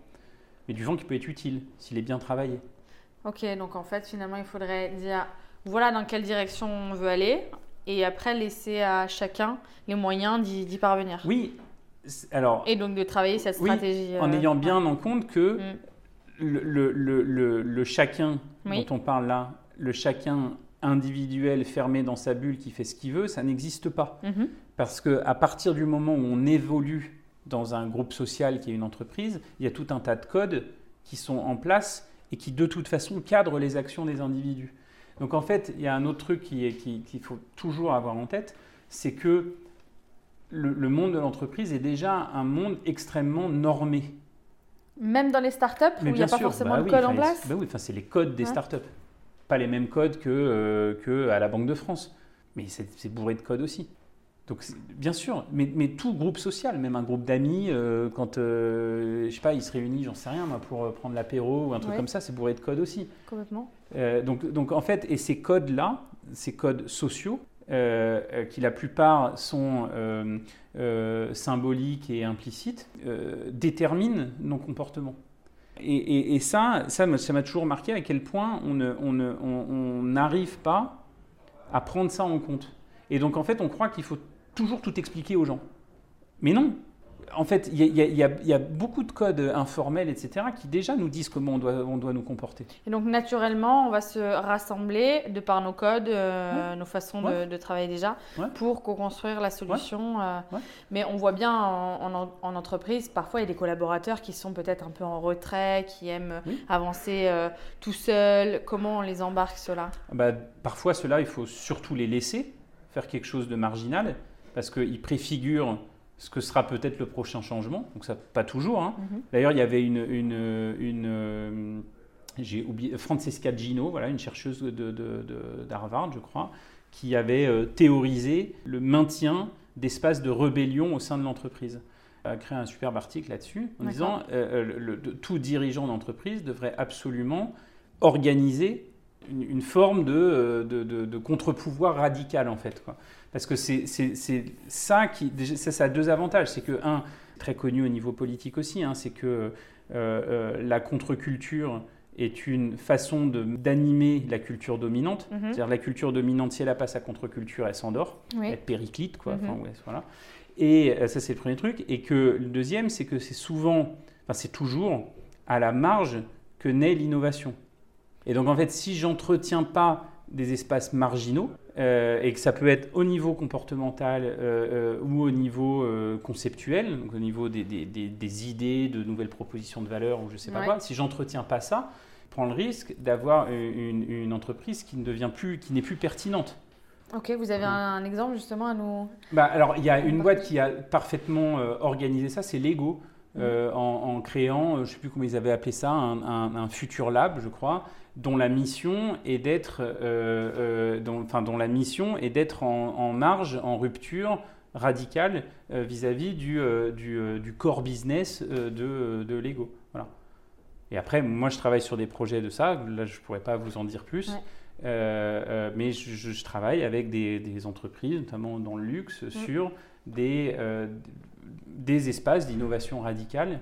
mais du vent qui peut être utile s'il est bien travaillé. Ok, donc en fait, finalement, il faudrait dire voilà dans quelle direction on veut aller et après laisser à chacun les moyens d'y parvenir. Oui, alors. Et donc de travailler cette stratégie. en euh, ayant bien en compte que mm. Le, le, le, chacun dont on parle là, le chacun individuel fermé dans sa bulle qui fait ce qu'il veut, ça n'existe pas. Mm-hmm. Parce qu'à partir du moment où on évolue dans un groupe social qui est une entreprise, il y a tout un tas de codes qui sont en place et qui de toute façon cadrent les actions des individus. Donc en fait, il y a un autre truc qu'il qui, faut toujours avoir en tête, c'est que le, monde de l'entreprise est déjà un monde extrêmement normé. Même dans les startups où il n'y a pas forcément bah de code en place bah Oui, c'est les codes des startups. Pas les mêmes codes que, euh, que à la Banque de France. Mais c'est bourré de codes aussi. Donc, bien sûr, mais, tout groupe social, même un groupe d'amis, euh, quand, euh, je sais pas, ils se réunissent, j'en sais rien, moi, pour euh, prendre l'apéro ou un truc comme ça, c'est bourré de codes aussi. Complètement. donc, donc, en fait, et ces codes-là, ces codes sociaux, qui la plupart sont symboliques et implicites, déterminent nos comportements. Et, ça, ça m'a toujours marqué à quel point on n'arrive pas à prendre ça en compte. Et donc, en fait, on croit qu'il faut toujours tout expliquer aux gens. Mais non. En fait, il y, a beaucoup de codes informels, etc., qui déjà nous disent comment on doit, on doit nous comporter. Et donc, naturellement, on va se rassembler de par nos codes, euh, nos façons de, travailler déjà, pour co-construire la solution. Euh. Mais on voit bien en, entreprise, parfois, il y a des collaborateurs qui sont peut-être un peu en retrait, qui aiment avancer euh, tout seuls. Comment on les embarque, cela bah, Parfois, cela, il faut surtout les laisser faire quelque chose de marginal parce qu'il préfigure ce que sera peut-être le prochain changement. Donc ça, pas toujours. Hein. Mhm. D'ailleurs, il y avait une, une, une euh, j'ai oublié, Francesca Gino, voilà, une chercheuse d'Harvard, de, je crois, qui avait euh, théorisé le maintien d'espaces de rébellion au sein de l'entreprise. Elle a créé un superbe article là-dessus en disant euh, le, tout dirigeant d'entreprise devrait absolument organiser une, forme de, de contre-pouvoir radical en fait. Quoi. Parce que c'est ça qui. Ça, ça a deux avantages. C'est que, un, très connu au niveau politique aussi, hein, c'est que euh, euh, la contre-culture est une façon d'animer la culture dominante. Mhm. C'est-à-dire la culture dominante, si elle n'a pas sa contre-culture, elle s'endort, elle périclite, quoi. Mhm. voilà. Et euh, ça, c'est le premier truc. Et que le deuxième, c'est que c'est souvent, enfin, c'est toujours à la marge que naît l'innovation. Et donc, en fait, si j'entretiens pas des espaces marginaux, euh, et que ça peut être au niveau comportemental euh, euh, ou au niveau conceptuel, donc au niveau des, des, des, idées, de nouvelles propositions de valeur ou je sais pas quoi. Si j'entretiens pas ça, je prends le risque d'avoir une, une, entreprise qui ne devient plus, qui n'est plus pertinente. Ok, vous avez un, exemple justement à nous. Bah, alors il y a une boîte qui a parfaitement organisé ça, c'est Lego. Mm. en, créant, je ne sais plus comment ils avaient appelé ça, un, un, un Future Lab, je crois, dont la mission est d'être, euh, euh, enfin, dont la mission est d'être en, marge, en rupture radicale euh, vis-à-vis du, du, core business de, de, Lego. Voilà. Et après, moi, je travaille sur des projets de ça. Là, je ne pourrais pas vous en dire plus. mais je, travaille avec des, des, entreprises, notamment dans le luxe, mm. sur des, des espaces d'innovation radicale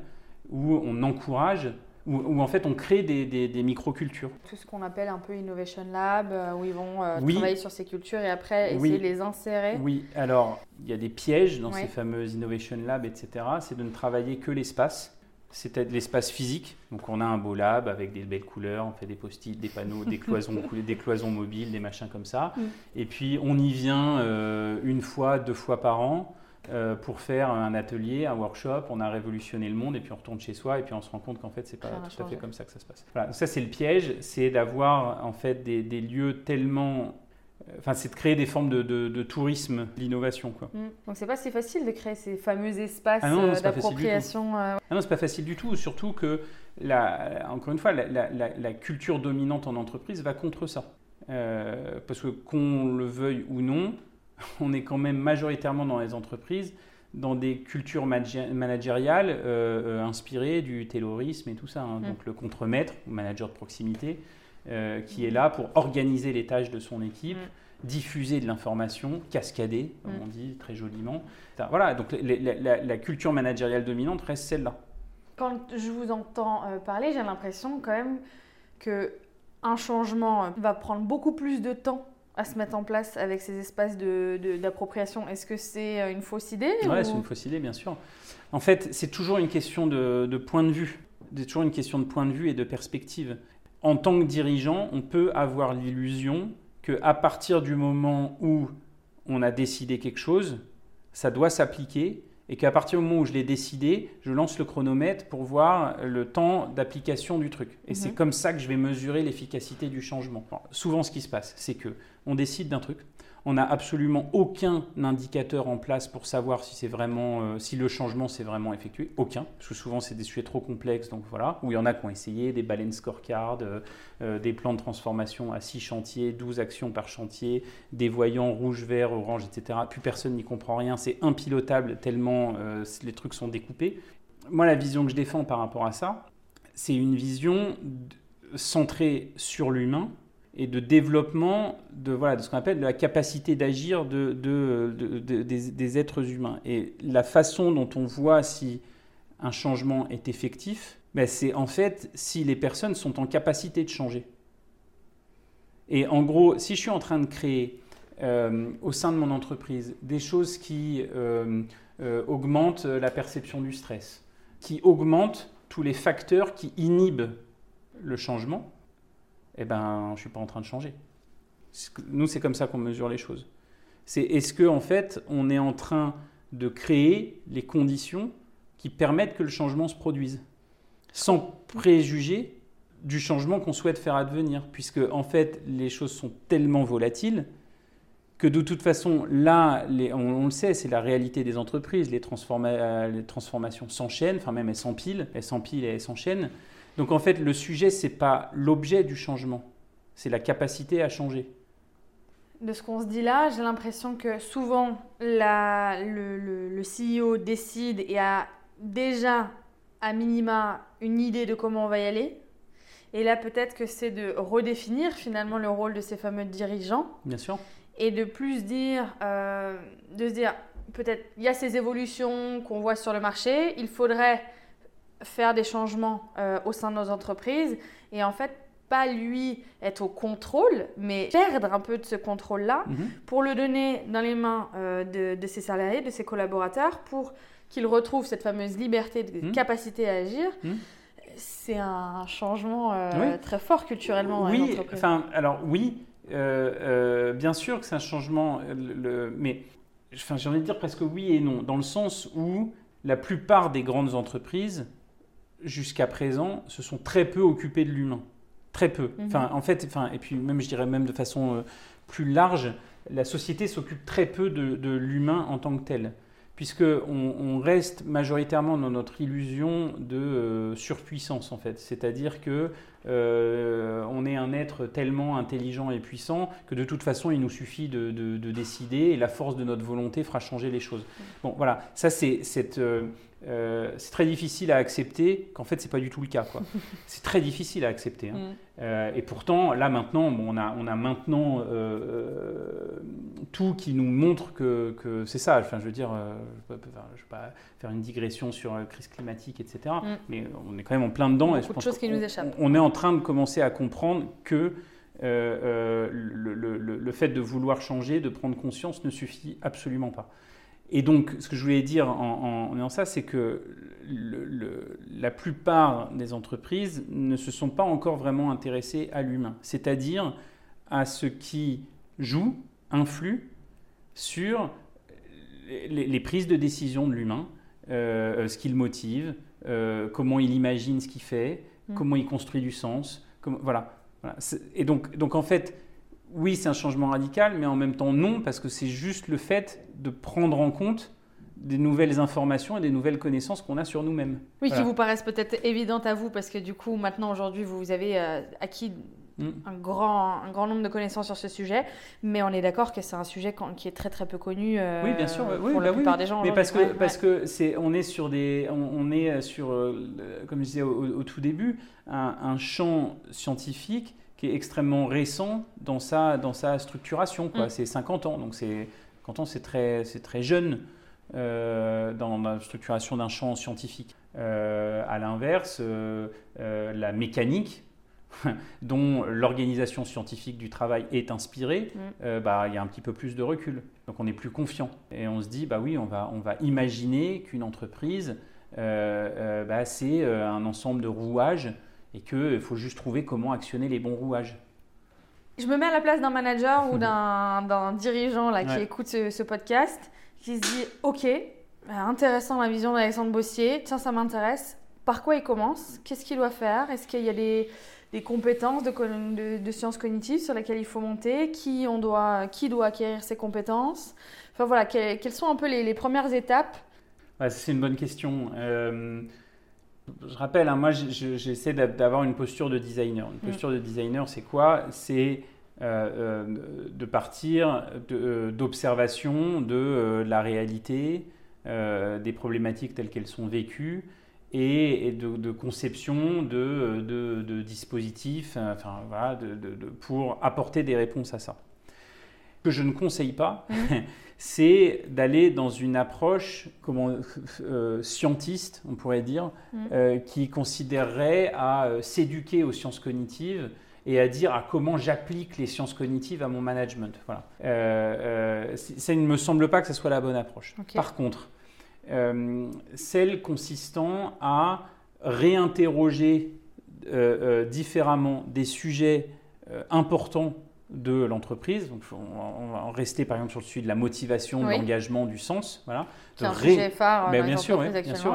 où on encourage où, en fait on crée des, des, micro-cultures. Tout ce qu'on appelle un peu Innovation Lab, euh, où ils vont euh, travailler sur ces cultures et après essayer de les insérer. Oui, alors il y a des pièges dans ces fameuses Innovation Lab, etc. C'est de ne travailler que l'espace. C'est l'espace physique. Donc on a un beau lab avec des belles couleurs, on fait des post-it, des panneaux, des cloisons, des cloisons mobiles, des machins comme ça. Mm. Et puis on y vient euh, une fois, deux fois par an. Euh, pour faire un atelier, un workshop, on a révolutionné le monde et puis on retourne chez soi et puis on se rend compte qu'en fait c'est pas tout à fait comme ça que ça se passe. Voilà, ça c'est le piège, c'est d'avoir en fait des, lieux tellement Enfin, c'est de créer des formes de, tourisme, l'innovation. Quoi. Mm. Donc, c'est pas si facile de créer ces fameux espaces ah d'appropriation. Ah non, c'est pas facile du tout. Surtout que, la, encore une fois, la, culture dominante en entreprise va contre ça. parce que qu'on le veuille ou non, on est quand même majoritairement dans les entreprises dans des cultures managériales euh, euh, inspirées du taylorisme et tout ça. Hein. Mm. Donc le contremaître, manager de proximité, euh, qui est là pour organiser les tâches de son équipe, mm. diffuser de l'information, cascader, comme mm. on dit très joliment. Voilà, donc la, culture managériale dominante reste celle-là. Quand je vous entends parler, j'ai l'impression quand même que un changement va prendre beaucoup plus de temps à se mettre en place avec ces espaces d'appropriation de, Est-ce que c'est euh, une fausse idée Oui, c'est une fausse idée, bien sûr. En fait, c'est toujours une question de, point de vue. C'est toujours une question de point de vue et de perspective. En tant que dirigeant, on peut avoir l'illusion qu'à partir du moment où on a décidé quelque chose, ça doit s'appliquer et qu'à partir du moment où je l'ai décidé, je lance le chronomètre pour voir le temps d'application du truc. Et c'est mhm. comme ça que je vais mesurer l'efficacité du changement. souvent, ce qui se passe, c'est que on décide d'un truc, on n'a absolument aucun indicateur en place pour savoir si c'est vraiment, euh, si le changement s'est vraiment effectué. Aucun, parce que souvent c'est des sujets trop complexes, donc voilà. Où il y en a qui ont essayé des balance scorecards, euh, euh, des plans de transformation à 6 chantiers, 12 actions par chantier, des voyants rouge, vert, orange, etc. Plus personne n'y comprend rien. C'est impilotable tellement les trucs sont découpés. Moi, la vision que je défends par rapport à ça, c'est une vision centrée sur l'humain et de développement de, voilà, de ce qu'on appelle la capacité d'agir de, de, des, êtres humains. Et la façon dont on voit si un changement est effectif, ben c'est en fait si les personnes sont en capacité de changer. Et en gros, si je suis en train de créer euh, au sein de mon entreprise des choses qui euh, euh, augmentent la perception du stress, qui augmentent tous les facteurs qui inhibent le changement, eh ben, je suis pas en train de changer. Nous, c'est comme ça qu'on mesure les choses. C'est est-ce qu'en en fait, on est en train de créer les conditions qui permettent que le changement se produise, sans préjuger du changement qu'on souhaite faire advenir, puisque en fait, les choses sont tellement volatiles que de toute façon, là, on, le sait, c'est la réalité des entreprises, les, les transformations s'enchaînent, enfin même elles s'empilent, elles s'empilent et elles s'enchaînent. Donc en fait, le sujet, ce n'est pas l'objet du changement, c'est la capacité à changer. De ce qu'on se dit là, j'ai l'impression que souvent, le, CEO décide et a déjà, à minima, une idée de comment on va y aller. Et là, peut-être que c'est de redéfinir finalement le rôle de ces fameux dirigeants. Bien sûr. Et de plus dire, euh, de se dire, peut-être, il y a ces évolutions qu'on voit sur le marché, il faudrait faire des changements euh, au sein de nos entreprises et en fait pas lui être au contrôle, mais perdre un peu de ce contrôle-là mhm. pour le donner dans les mains euh, de, ses salariés, de ses collaborateurs, pour qu'ils retrouvent cette fameuse liberté de mhm. capacité à agir. Mhm. C'est un changement euh, très fort culturellement oui, Enfin, alors oui, bien sûr que c'est un changement, le, mais j'ai envie de dire presque oui et non, dans le sens où la plupart des grandes entreprises jusqu'à présent, se sont très peu occupés de l'humain. Très peu. Mhm. Enfin, en fait, enfin, et puis même, je dirais même de façon euh, plus large, la société s'occupe très peu de, l'humain en tant que tel, puisqu'on on reste majoritairement dans notre illusion de euh, surpuissance, en fait. C'est-à-dire que euh, on est un être tellement intelligent et puissant que de toute façon, il nous suffit de, décider et la force de notre volonté fera changer les choses. Mhm. Bon, voilà, ça c'est cette euh, c'est très difficile à accepter qu'en fait c'est pas du tout le cas c'est très difficile à accepter. Hein. Mm. Euh, et pourtant là maintenant on, a, on a maintenant euh, tout qui nous montre que, que c'est ça. Enfin je veux dire, je ne vais pas faire une digression sur la crise climatique etc. Mm. Mais on est quand même en plein dedans. et je pense choses qui nous échappent. On, est en train de commencer à comprendre que le, le, le fait de vouloir changer, de prendre conscience ne suffit absolument pas. Et donc, ce que je voulais dire en, en, ça, c'est que la plupart des entreprises ne se sont pas encore vraiment intéressées à l'humain, c'est-à-dire à ce qui joue, influe sur les, prises de décision de l'humain, euh, ce qui le motive, euh, comment il imagine ce qu'il fait, mmh. comment il construit du sens. voilà. voilà. Et donc, donc, en fait, oui, c'est un changement radical, mais en même temps non, parce que c'est juste le fait de prendre en compte des nouvelles informations et des nouvelles connaissances qu'on a sur nous-mêmes. Oui, qui vous paraissent peut-être évidentes à vous, parce que du coup, maintenant, aujourd'hui, vous avez euh, acquis mm. un, grand, un grand nombre de connaissances sur ce sujet, mais on est d'accord que c'est un sujet qui est très très peu connu euh, oui, bien sûr, oui, pour la bah plupart des gens. Mais parce que, parce que c'est, on est sur des, on, est sur, euh, comme je disais au, tout début, un, un, champ scientifique qui est extrêmement récent dans sa, dans sa structuration. Quoi. Mm. C'est 50 ans, donc c'est, 50 ans, c'est très, c'est très jeune. Euh, dans la structuration d'un champ scientifique. Euh, à l'inverse, euh, la mécanique, dont l'organisation scientifique du travail est inspirée, mm. bah, il y a un petit peu plus de recul. Donc on est plus confiant. Et on se dit, bah oui, on va, on va imaginer qu'une entreprise, bah, c'est un ensemble de rouages et qu'il faut juste trouver comment actionner les bons rouages. Je me mets à la place d'un manager ou d'un dirigeant là, qui écoute ce podcast qui se dit Ok, bah, intéressant la vision d'Alexandre Bossier, tiens, ça m'intéresse. Par quoi il commence? Qu'est-ce qu'il doit faire? Est-ce qu'il y a des, compétences de, de, sciences cognitives sur lesquelles il faut monter? Qui, on doit, qui doit acquérir ces compétences? Enfin voilà, quelles, sont un peu les, premières étapes? C'est une bonne question. Euh, je rappelle, hein, moi j'essaie d'avoir une posture de designer. Une mm. posture de designer, c'est quoi? C'est euh, euh, de partir euh, d'observation de, la réalité, des problématiques telles qu'elles sont vécues et, de, conception de, de dispositifs enfin, voilà, pour apporter des réponses à ça. Que je ne conseille pas, mmh. c'est d'aller dans une approche comment, scientiste, on pourrait dire, mmh. qui considérerait à s'éduquer aux sciences cognitives et à dire à comment j'applique les sciences cognitives à mon management. Voilà. Euh, euh, ça ne me semble pas que ce soit la bonne approche. Par contre, euh, celle consistant à réinterroger différemment des sujets importants de l'entreprise. Donc, on va rester par exemple sur le sujet de la motivation, de l'engagement, du sens. Voilà. De un sujet phare bien, sûr, bien sûr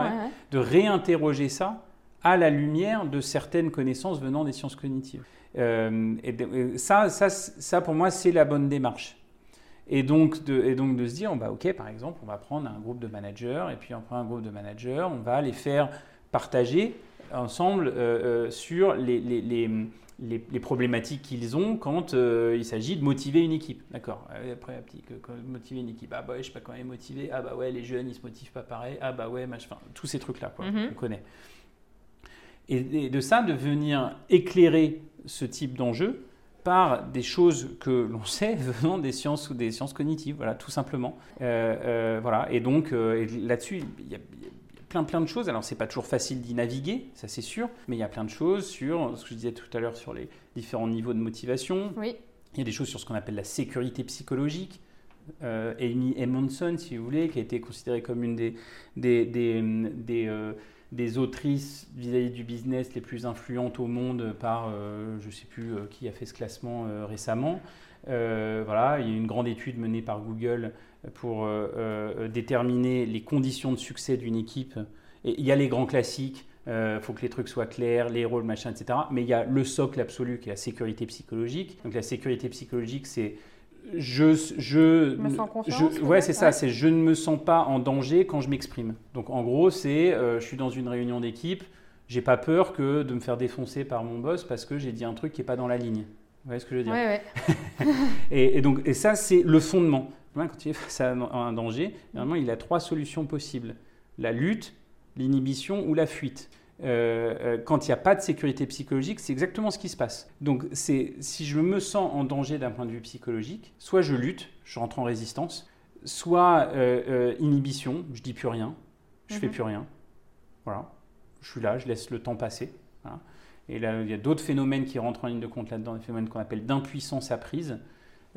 de réinterroger ça à la lumière de certaines connaissances venant des sciences cognitives. Euh, et, ça, ça, ça, pour moi, c'est la bonne démarche. Et donc, de, et donc de se dire, bah, OK, par exemple, on va prendre un groupe de managers, et puis on prend un groupe de managers, on va les faire partager ensemble euh, euh, sur les, les, les, les, problématiques qu'ils ont quand il s'agit de motiver une équipe. D'accord Après, petit, motiver une équipe. Ah bah ouais, je sais pas quand est motivé. Ah bah ouais, les jeunes, ils se motivent pas pareil. Ah bah ouais, enfin, tous ces trucs-là, quoi, mm-hmm. on connaît. Et, et, de ça, de venir éclairer ce type d'enjeu par des choses que l'on sait venant des sciences ou des sciences cognitives, voilà, tout simplement. Euh, euh, voilà, et donc euh, là-dessus, il y, a plein plein de choses. Alors c'est pas toujours facile d'y naviguer, ça c'est sûr, mais il y a plein de choses sur ce que je disais tout à l'heure sur les différents niveaux de motivation. Oui. Il y a des choses sur ce qu'on appelle la sécurité psychologique. Amy Edmondson, si vous voulez, qui a été considérée comme une des, des, des, des des autrices vis-à-vis du business les plus influentes au monde par, euh, je ne sais plus euh, qui a fait ce classement euh, récemment. Voilà, il y a une grande étude menée par Google pour déterminer les conditions de succès d'une équipe. Et il y a les grands classiques, il faut que les trucs soient clairs, les rôles, machin, etc. Mais il y a le socle absolu qui est la sécurité psychologique. Donc la sécurité psychologique, c'est je, je, me sens je, ouais, c'est ça, c'est je ne me sens pas en danger quand je m'exprime. Donc en gros, c'est euh, je suis dans une réunion d'équipe, j'ai pas peur que de me faire défoncer par mon boss parce que j'ai dit un truc qui est pas dans la ligne. Vous voyez ce que je veux dire ouais, ouais. et, donc et ça c'est le fondement. Quand il est face à un danger, normalement il a trois solutions possibles la lutte, l'inhibition ou la fuite. Euh, euh, quand il n'y a pas de sécurité psychologique, c'est exactement ce qui se passe. Donc, c'est si je me sens en danger d'un point de vue psychologique, soit je lutte, je rentre en résistance, soit euh, inhibition, je dis plus rien, je fais mhm. plus rien. Voilà, je suis là, je laisse le temps passer. Et là, il y a d'autres phénomènes qui rentrent en ligne de compte là-dedans, des phénomènes qu'on appelle d'impuissance apprise.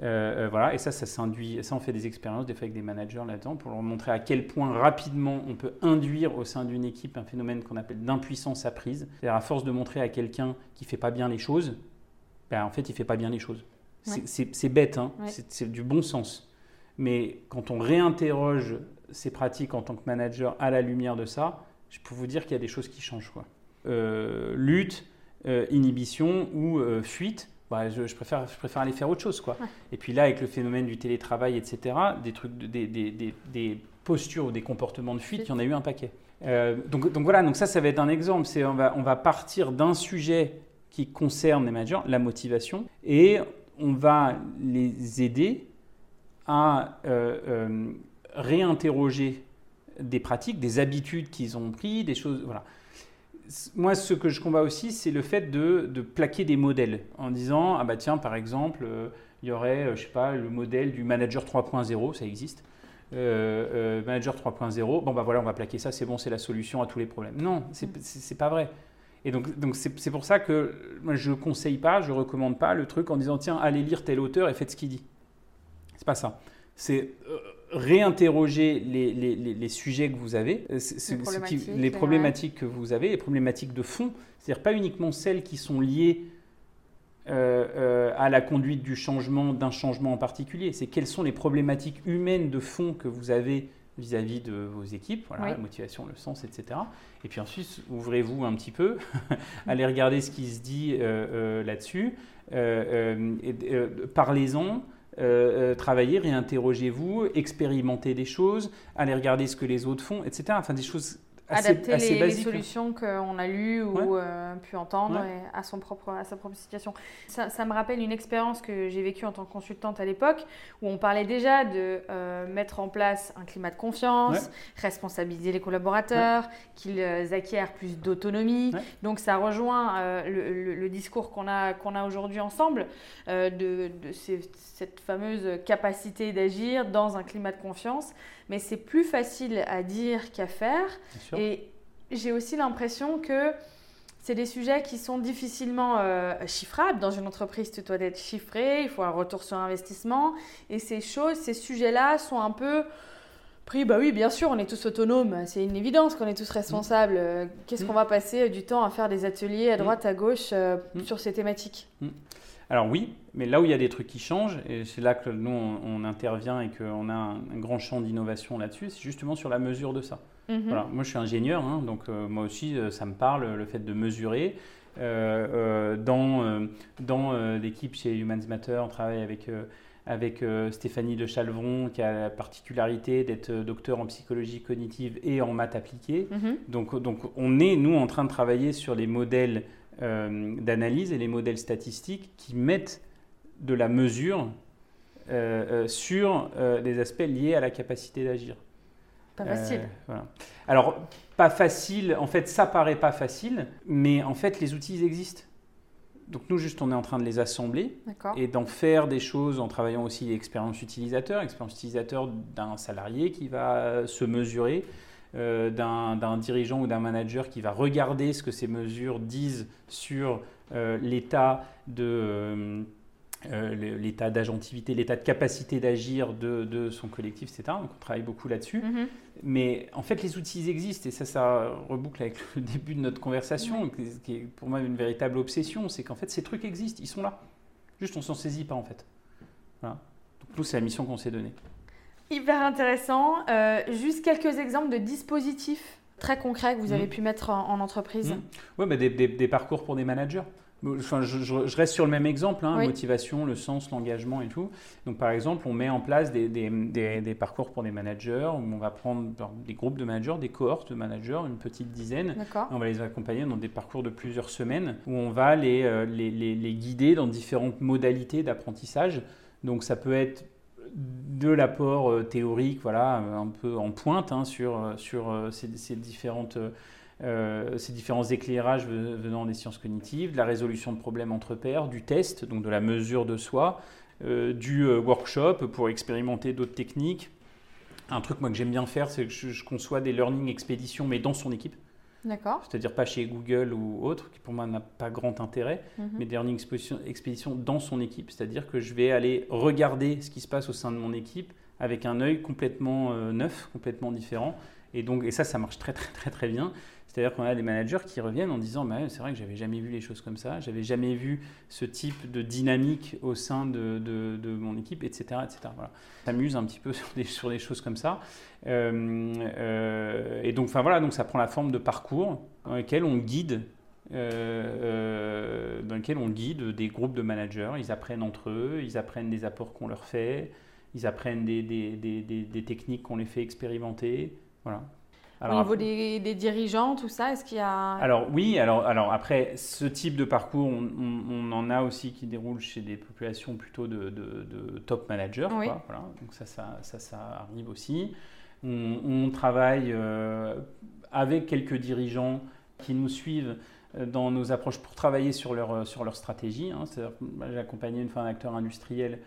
Euh, euh, voilà, et ça, ça s'induit. Ça, on fait des expériences des fois avec des managers là-dedans pour leur montrer à quel point rapidement on peut induire au sein d'une équipe un phénomène qu'on appelle d'impuissance apprise. C'est-à-dire à force de montrer à quelqu'un qui fait pas bien les choses, ben, en fait, il fait pas bien les choses. C'est bête, hein c'est du bon sens. Mais quand on réinterroge ces pratiques en tant que manager à la lumière de ça, je peux vous dire qu'il y a des choses qui changent. Quoi. Euh, lutte, inhibition ou fuite bah, je, préfère, je préfère aller faire autre chose. Quoi. Et puis là, avec le phénomène du télétravail, etc., des, trucs, des, des, des, postures ou des comportements de fuite, il y en a eu un paquet. Euh, donc, donc, voilà, donc ça, ça va être un exemple. C'est on va, on va partir d'un sujet qui concerne les managers, la motivation, et on va les aider à euh, euh, réinterroger des pratiques, des habitudes qu'ils ont pris, des choses. Voilà moi, ce que je combats aussi, c'est le fait de, plaquer des modèles en disant ah bah tiens, par exemple, euh, il y aurait, euh, je sais pas, le modèle du manager 3.0, ça existe. Euh, manager 3.0, bon bah voilà, on va plaquer ça, c'est bon, c'est la solution à tous les problèmes. Non, c'est n'est pas vrai. Et donc, donc c'est pour ça que moi, je conseille pas, je recommande pas le truc en disant tiens, allez lire tel auteur et faites ce qu'il dit. C'est pas ça. C'est réinterroger les, les, les, sujets que vous avez, euh, les problématiques, les problématiques que vous avez, les problématiques de fond, c'est-à-dire pas uniquement celles qui sont liées euh, euh, à la conduite du changement, d'un changement en particulier, c'est quelles sont les problématiques humaines de fond que vous avez vis-à-vis de vos équipes, voilà, la motivation, le sens, etc. Et puis ensuite, ouvrez-vous un petit peu, allez regarder ce qui se dit là-dessus, parlez-en, euh, euh, travailler, réinterrogez-vous, expérimentez des choses, allez regarder ce que les autres font, etc. Enfin, des choses adapter les, les, solutions qu'on a lues ou euh, pu entendre à, son propre, à sa propre situation. Ça, ça me rappelle une expérience que j'ai vécue en tant que consultante à l'époque où on parlait déjà de euh, mettre en place un climat de confiance, responsabiliser les collaborateurs, qu'ils acquièrent plus d'autonomie. Donc ça rejoint le, le, discours qu'on a, qu'on a aujourd'hui ensemble de, de cette fameuse capacité d'agir dans un climat de confiance mais c'est plus facile à dire qu'à faire. Et j'ai aussi l'impression que c'est des sujets qui sont difficilement euh, chiffrables. Dans une entreprise, tu dois être chiffré, il faut un retour sur investissement. Et ces choses, ces sujets-là sont un peu pris, bah oui, bien sûr, on est tous autonomes, c'est une évidence qu'on est tous responsables. Euh, qu'est-ce mm. qu'on va passer du temps à faire des ateliers à mm. droite, à gauche euh, mm. sur ces thématiques? Alors oui, mais là où il y a des trucs qui changent, et c'est là que nous on, intervient et qu'on a un, grand champ d'innovation là-dessus, c'est justement sur la mesure de ça. Mhm. Voilà. Moi je suis ingénieur, hein, donc euh, moi aussi euh, ça me parle le fait de mesurer. Euh, dans dans l'équipe chez Humans Matter, on travaille avec avec Stéphanie de Chalvron, qui a la particularité d'être docteur en psychologie cognitive et en maths appliquées. Mhm. Donc, donc, on est, nous, en train de travailler sur les modèles d'analyse et les modèles statistiques qui mettent de la mesure euh, euh, sur des aspects liés à la capacité d'agir. Pas facile. Alors, pas facile, en fait, ça paraît pas facile, mais en fait, les outils existent. Donc nous, juste, on est en train de les assembler et d'en faire des choses en travaillant aussi l'expérience utilisateur, expérience utilisateur d'un salarié qui va se mesurer, euh, d'un dirigeant ou d'un manager qui va regarder ce que ces mesures disent sur euh, l'état de euh, l'état d'agentivité, l'état de capacité d'agir de, son collectif, etc. Donc on travaille beaucoup là-dessus. Mm-hmm. Mais en fait, les outils existent et ça, ça reboucle avec le début de notre conversation, qui est pour moi une véritable obsession, c'est qu'en fait, ces trucs existent, ils sont là. Juste, on s'en saisit pas en fait. Voilà. Donc nous, c'est la mission qu'on s'est donnée. Hyper intéressant. Euh, juste quelques exemples de dispositifs très concrets que vous avez mmh. pu mettre en, entreprise. Mmh. Oui, des, parcours pour des managers. Enfin, je, reste sur le même exemple, hein, motivation, le sens, l'engagement et tout. Donc, par exemple, on met en place des, des, parcours pour des managers où on va prendre des groupes de managers, des cohortes de managers, une petite dizaine. on va les accompagner dans des parcours de plusieurs semaines où on va les, euh, les, les, les guider dans différentes modalités d'apprentissage. Donc, ça peut être de l'apport euh, théorique, voilà, euh, un peu en pointe hein, sur, euh, sur ces, différentes, ces différents éclairages venant des sciences cognitives, de la résolution de problèmes entre pairs, du test, donc de la mesure de soi, du workshop pour expérimenter d'autres techniques. Un truc moi que j'aime bien faire, c'est que je, je, conçois des learning expéditions, mais dans son équipe. C'est-à-dire pas chez Google ou autre, qui pour moi n'a pas grand intérêt, mhm. mais des learning expéditions dans son équipe. C'est-à-dire que je vais aller regarder ce qui se passe au sein de mon équipe avec un œil complètement euh, neuf, complètement différent. Et donc, et ça, ça marche très très très très bien. C'est-à-dire qu'on a des managers qui reviennent en disant bah, c'est vrai que j'avais jamais vu les choses comme ça, j'avais jamais vu ce type de dynamique au sein de, mon équipe, etc. etc. Voilà. S'amuse un petit peu sur des, choses comme ça. Euh, euh, et donc, voilà, donc ça prend la forme de parcours dans lequel on guide, euh, dans lequel on guide des groupes de managers. Ils apprennent entre eux, ils apprennent des apports qu'on leur fait, ils apprennent des, des techniques qu'on les fait expérimenter. Voilà. Alors, Au niveau des, des, dirigeants, tout ça, est-ce qu'il y a... Alors oui, alors, alors après, ce type de parcours, on, on, en a aussi qui déroule chez des populations plutôt de, de, top managers. Quoi, voilà. Donc ça ça, ça, ça, arrive aussi. On, on travaille euh, avec quelques dirigeants qui nous suivent euh, dans nos approches pour travailler sur leur, euh, sur leur stratégie. Hein. J'ai accompagné une fois un acteur industriel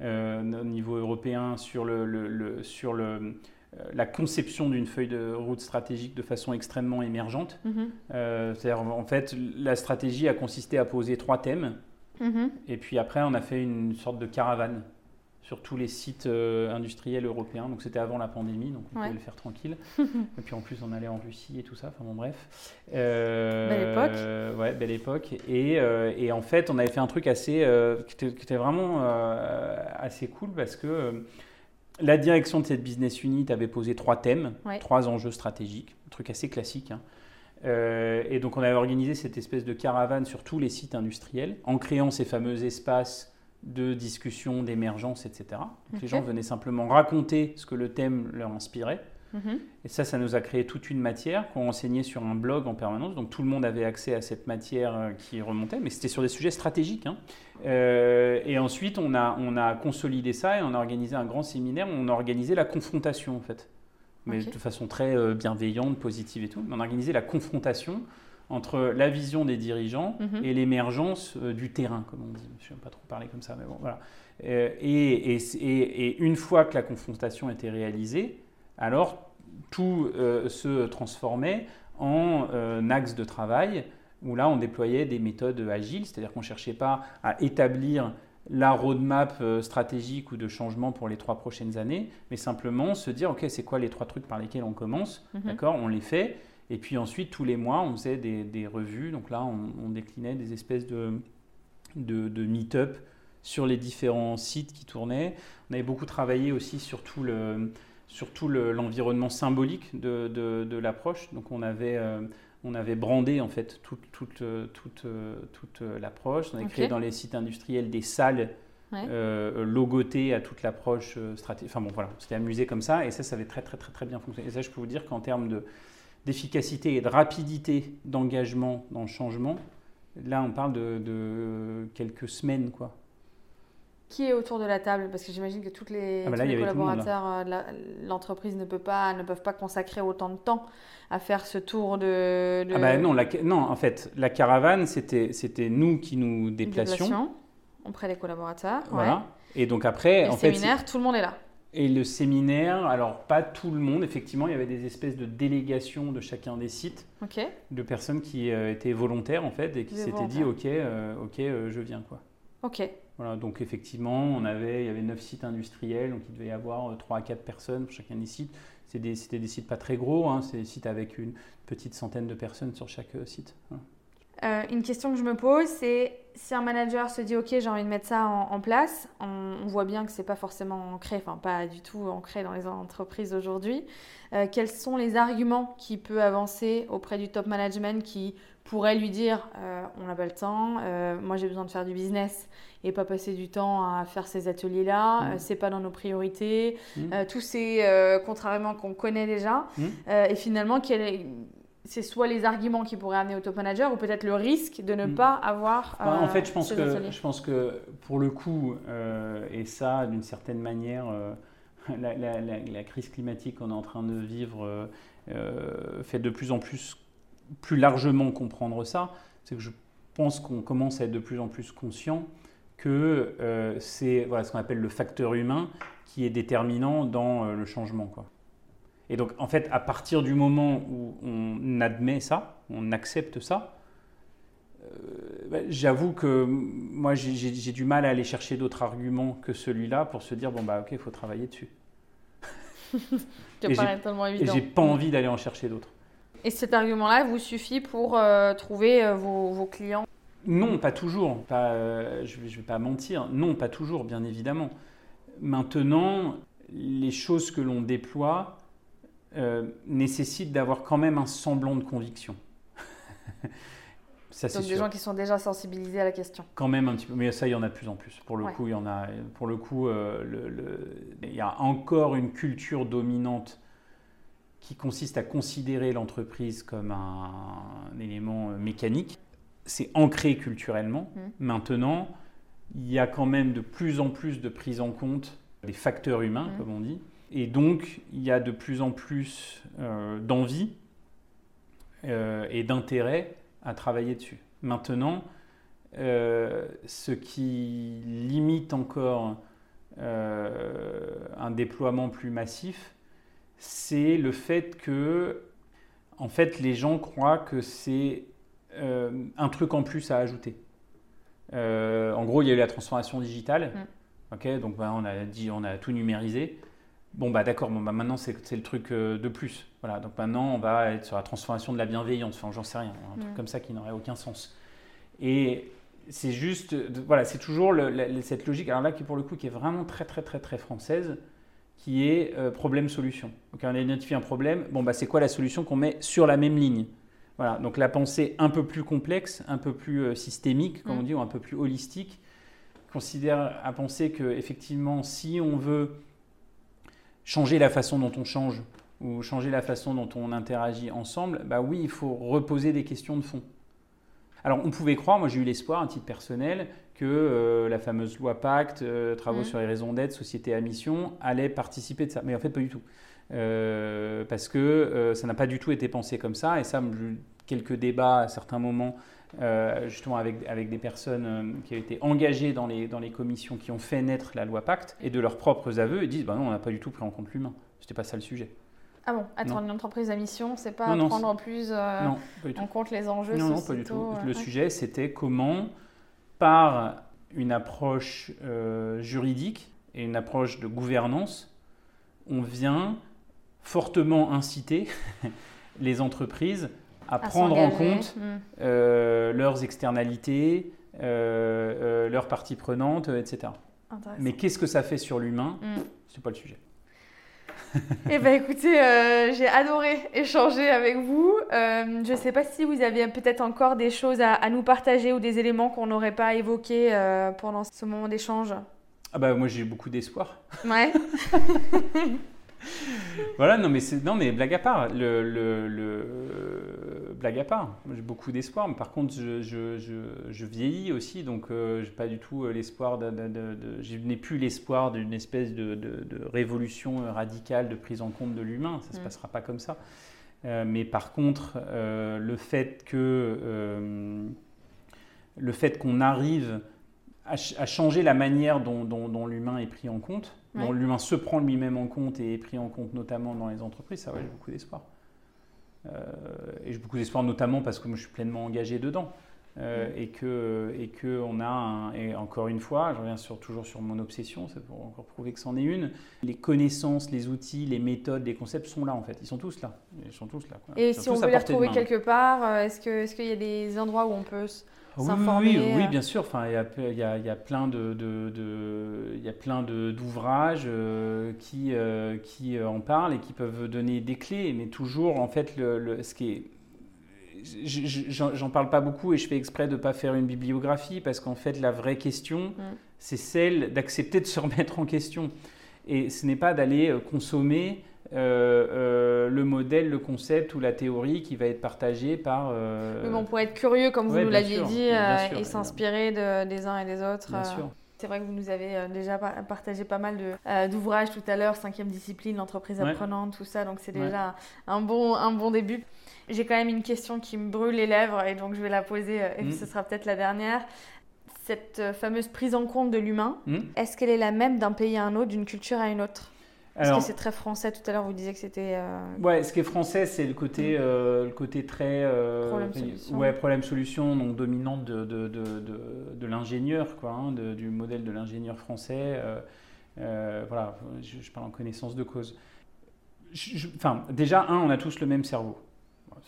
euh, au niveau européen sur, le, le, sur le, la conception d'une feuille de route stratégique de façon extrêmement émergente. Mhm. C'est-à-dire, en fait, la stratégie a consisté à poser trois thèmes. Mhm. Et puis après, on a fait une sorte de caravane sur tous les sites euh, industriels européens. Donc c'était avant la pandémie, donc on pouvait le faire tranquille. et puis en plus, on allait en Russie et tout ça. Enfin bon, bref. Euh, belle époque. ouais, belle époque. Et, euh, et, en fait, on avait fait un truc assez, qui était, vraiment assez cool parce que la direction de cette business unit avait posé trois thèmes, trois enjeux stratégiques, un truc assez classique. Hein. et donc on avait organisé cette espèce de caravane sur tous les sites industriels en créant ces fameux espaces de discussion, d'émergence, etc. Les gens venaient simplement raconter ce que le thème leur inspirait. Mhm. Et ça, ça nous a créé toute une matière qu'on enseignait sur un blog en permanence. Donc tout le monde avait accès à cette matière euh, qui remontait, mais c'était sur des sujets stratégiques. Hein. Euh, et ensuite, on a, on a consolidé ça et on a organisé un grand séminaire où on a organisé la confrontation, en fait. Mais de façon très euh, bienveillante, positive et tout. On a organisé la confrontation entre la vision des dirigeants mhm. et l'émergence du terrain, comme on dit. Je ne vais pas trop parler comme ça, mais bon, voilà. Et, et, une fois que la confrontation était réalisée, alors tout euh, se transformait en axe de travail où là on déployait des méthodes agiles, c'est-à-dire qu'on ne cherchait pas à établir la roadmap stratégique ou de changement pour les trois prochaines années, mais simplement se dire, OK, c'est quoi les trois trucs par lesquels on commence mhm. D'accord On les fait. Et puis ensuite, tous les mois, on faisait des, revues. Donc là, on, déclinait des espèces de, de, meet-up sur les différents sites qui tournaient. On avait beaucoup travaillé aussi sur tout le sur l'environnement symbolique de, de, l'approche. Donc on avait, euh, on avait brandé en fait toute, toute, toute, toute l'approche. On avait créé dans les sites industriels des salles euh, logotées à toute l'approche euh, stratégique. Enfin bon voilà, c'était amusé comme ça et ça, ça avait très très très très bien fonctionné. Et ça, je peux vous dire qu'en termes de d'efficacité et de rapidité d'engagement dans le changement, là on parle de, quelques semaines. quoi. Qui est autour de la table Parce que j'imagine que toutes les, ah bah tous les collaborateurs euh, de l'entreprise ne, peuvent pas, ne peuvent pas consacrer autant de temps à faire ce tour de... Ah bah non, non, en fait, la caravane, c'était nous qui nous déplacions. auprès des collaborateurs. Voilà. Et donc après... Et en séminaire, tout le monde est là. Et le séminaire, alors pas tout le monde, effectivement, il y avait des espèces de délégations de chacun des sites, de personnes qui euh, étaient volontaires en fait et qui s'étaient dit ok, euh, ok, euh, je viens quoi. Ok. Voilà, donc effectivement, on avait, il y avait neuf sites industriels, donc il devait y avoir 3 à 4 personnes pour chacun des sites. C'était des, sites pas très gros, hein, c'est des sites avec une petite centaine de personnes sur chaque site. Euh, une question que je me pose, c'est si un manager se dit ok j'ai envie de mettre ça en, place, on, voit bien que c'est pas forcément ancré, enfin pas du tout ancré dans les entreprises aujourd'hui. Euh, quels sont les arguments qu'il peut avancer auprès du top management qui pourrait lui dire euh, on n'a pas le temps, moi j'ai besoin de faire du business et pas passer du temps à faire ces ateliers là, mmh. c'est pas dans nos priorités, mmh. tous ces contrairement qu'on connaît déjà mmh. et finalement c'est soit les arguments qui pourraient amener au top manager ou peut-être le risque de ne mm. pas avoir. en fait, je pense, que, je pense que pour le coup, euh, et ça, d'une certaine manière, euh, la, crise climatique qu'on est en train de vivre euh, fait de plus en plus, plus largement comprendre ça. C'est que je pense qu'on commence à être de plus en plus conscient que c'est voilà, ce qu'on appelle le facteur humain qui est déterminant dans le changement. Quoi. Et donc, en fait, à partir du moment où on admet ça, on accepte ça, euh, bah, j'avoue que moi, j'ai du mal à aller chercher d'autres arguments que celui-là pour se dire, bon, bah, ok, il faut travailler dessus. et j'ai pas envie d'aller en chercher d'autres. Et cet argument-là vous suffit pour euh, trouver euh, vos, clients? Non, pas toujours. Pas, je ne vais pas mentir. Non, pas toujours, bien évidemment. Maintenant, les choses que l'on déploie, euh, nécessite d'avoir quand même un semblant de conviction. Ça, Donc des sûr. gens qui sont déjà sensibilisés à la question. Quand même un petit peu, mais ça, il y en a de plus en plus. Pour le Ouais. coup, il y en a. Pour le coup, euh, le- le- il y a encore une culture dominante qui consiste à considérer l'entreprise comme un, élément euh, mécanique. C'est ancré culturellement. Mm. Maintenant, il y a quand même de plus en plus de prise en compte des facteurs humains, Mm. comme on dit, et donc il y a de plus en plus euh, d'envie euh, et d'intérêt à travailler dessus. Maintenant, euh, ce qui limite encore un déploiement plus massif, c'est le fait que, en fait, les gens croient que c'est euh, un truc en plus à ajouter. Euh, en gros, il y a eu la transformation digitale. Ok, donc bah, on a dit, on a tout numérisé. Bon bah d'accord, bon, bah, maintenant c'est le truc euh, de plus. Voilà, donc maintenant on va être sur la transformation de la bienveillance. Enfin, j'en sais rien, un truc Mm. comme ça qui n'aurait aucun sens. Et c'est juste, voilà, c'est toujours le- la- cette logique. Alors là, qui pour le coup, qui est vraiment très très très très française, qui est euh, problème-solution. Donc on a identifié un problème. Bon bah c'est quoi la solution qu'on met sur la même ligne? Voilà. Donc la pensée un peu plus complexe, un peu plus euh, systémique, comme Mm. on dit, ou un peu plus holistique, considère à penser que effectivement, si on veut changer la façon dont on change ou changer la façon dont on interagit ensemble, bah oui, il faut reposer des questions de fond. Alors on pouvait croire, moi j'ai eu l'espoir à titre personnel, que euh, la fameuse loi Pacte, euh, travaux Mhm. sur les raisons d'être, société à mission, allait participer de ça. Mais en fait pas du tout. Euh, parce que ça n'a pas du tout été pensé comme ça. Et ça, quelques débats à certains moments, justement avec, avec des personnes qui ont été engagées dans les, dans les commissions qui ont fait naître la loi Pacte, et de leurs propres aveux, ils disent bah non, on n'a pas du tout pris en compte l'humain. C'était pas ça le sujet. Ah bon, être Non. une entreprise à mission, c'est pas Non, non, prendre plus euh, non, en compte les enjeux Non, non, pas du tout. sociétaux, Le euh, sujet, c'était comment, par une approche euh, juridique et une approche de gouvernance, on vient fortement inciter les entreprises à, à prendre en compte Mm. euh, leurs externalités, euh, euh, leurs parties prenantes, euh, etc. Mais qu'est-ce que ça fait sur l'humain? Mm. C'est pas le sujet. Eh ben écoutez, euh, j'ai adoré échanger avec vous. Euh, je ne sais pas si vous aviez peut-être encore des choses à, à nous partager ou des éléments qu'on n'aurait pas évoqués euh, pendant ce moment d'échange. Ah bah moi j'ai beaucoup d'espoir. Ouais. Voilà, non mais, non mais blague à part, le, le- le- blague à part, j'ai beaucoup d'espoir, mais par contre je, je- je- je vieillis aussi, donc euh, j'ai pas du tout euh, l'espoir, de, de- de- de- je n'ai plus l'espoir d'une espèce de, révolution radicale de prise en compte de l'humain, ça se Mm. passera pas comme ça. Euh, mais par contre, euh, le fait que le fait qu'on arrive à, ch- à changer la manière dont, dont- dont l'humain est pris en compte, dont l'humain se prend lui-même en compte et est pris en compte notamment dans les entreprises, ça, ouais, j'ai beaucoup d'espoir. Euh, et j'ai beaucoup d'espoir notamment parce que moi je suis pleinement engagé dedans. Euh, et que et que on a un- et encore une fois je reviens sur, toujours sur mon obsession c'est pour encore prouver que c'en est une les connaissances les outils les méthodes les concepts sont là en fait ils sont tous là ils sont tous là quoi. Et sont si on veut les retrouver quelque part, euh, est-ce que est-ce qu'il y a des endroits où on peut oui, s'informer, Oui, oui, oui, euh. bien sûr. Enfin, il y a, y y plein de, de- y a plein de- d'ouvrages euh, qui, euh, qui euh, en parlent et qui peuvent donner des clés. Mais toujours, en fait, le, le- ce qui est je- je- J'en parle pas beaucoup et je fais exprès de ne pas faire une bibliographie parce qu'en fait, la vraie question, c'est celle d'accepter de se remettre en question. Et ce n'est pas d'aller consommer euh, euh, le modèle, le concept ou la théorie qui va être partagée par. euh, Oui, mais on pourrait être curieux, comme vous ouais, nous l'aviez dit, euh, sûr, et s'inspirer de- des uns et des autres. Bien euh. sûr. C'est vrai que vous nous avez déjà par- partagé pas mal euh, d'ouvrages tout à l'heure, cinquième discipline, l'entreprise Ouais. apprenante, tout ça, donc c'est Ouais. déjà un, bon, un bon début. J'ai quand même une question qui me brûle les lèvres et donc je vais la poser et Mm. ce sera peut-être la dernière. Cette fameuse prise en compte de l'humain, Hmm est-ce qu'elle est la même d'un pays à un autre, d'une culture à une autre? Parce Alors, que c'est très français, tout à l'heure vous disiez que c'était... euh, ouais, ce qui est français, c'est le côté, euh, le côté très euh, Problème-solution. ouais, problème-solution, donc dominante de, de, de, de, de l'ingénieur, quoi, hein, du modèle de l'ingénieur français. euh, euh, voilà, je, je parle en connaissance de cause. Enfin, déjà, un, on a tous le même cerveau.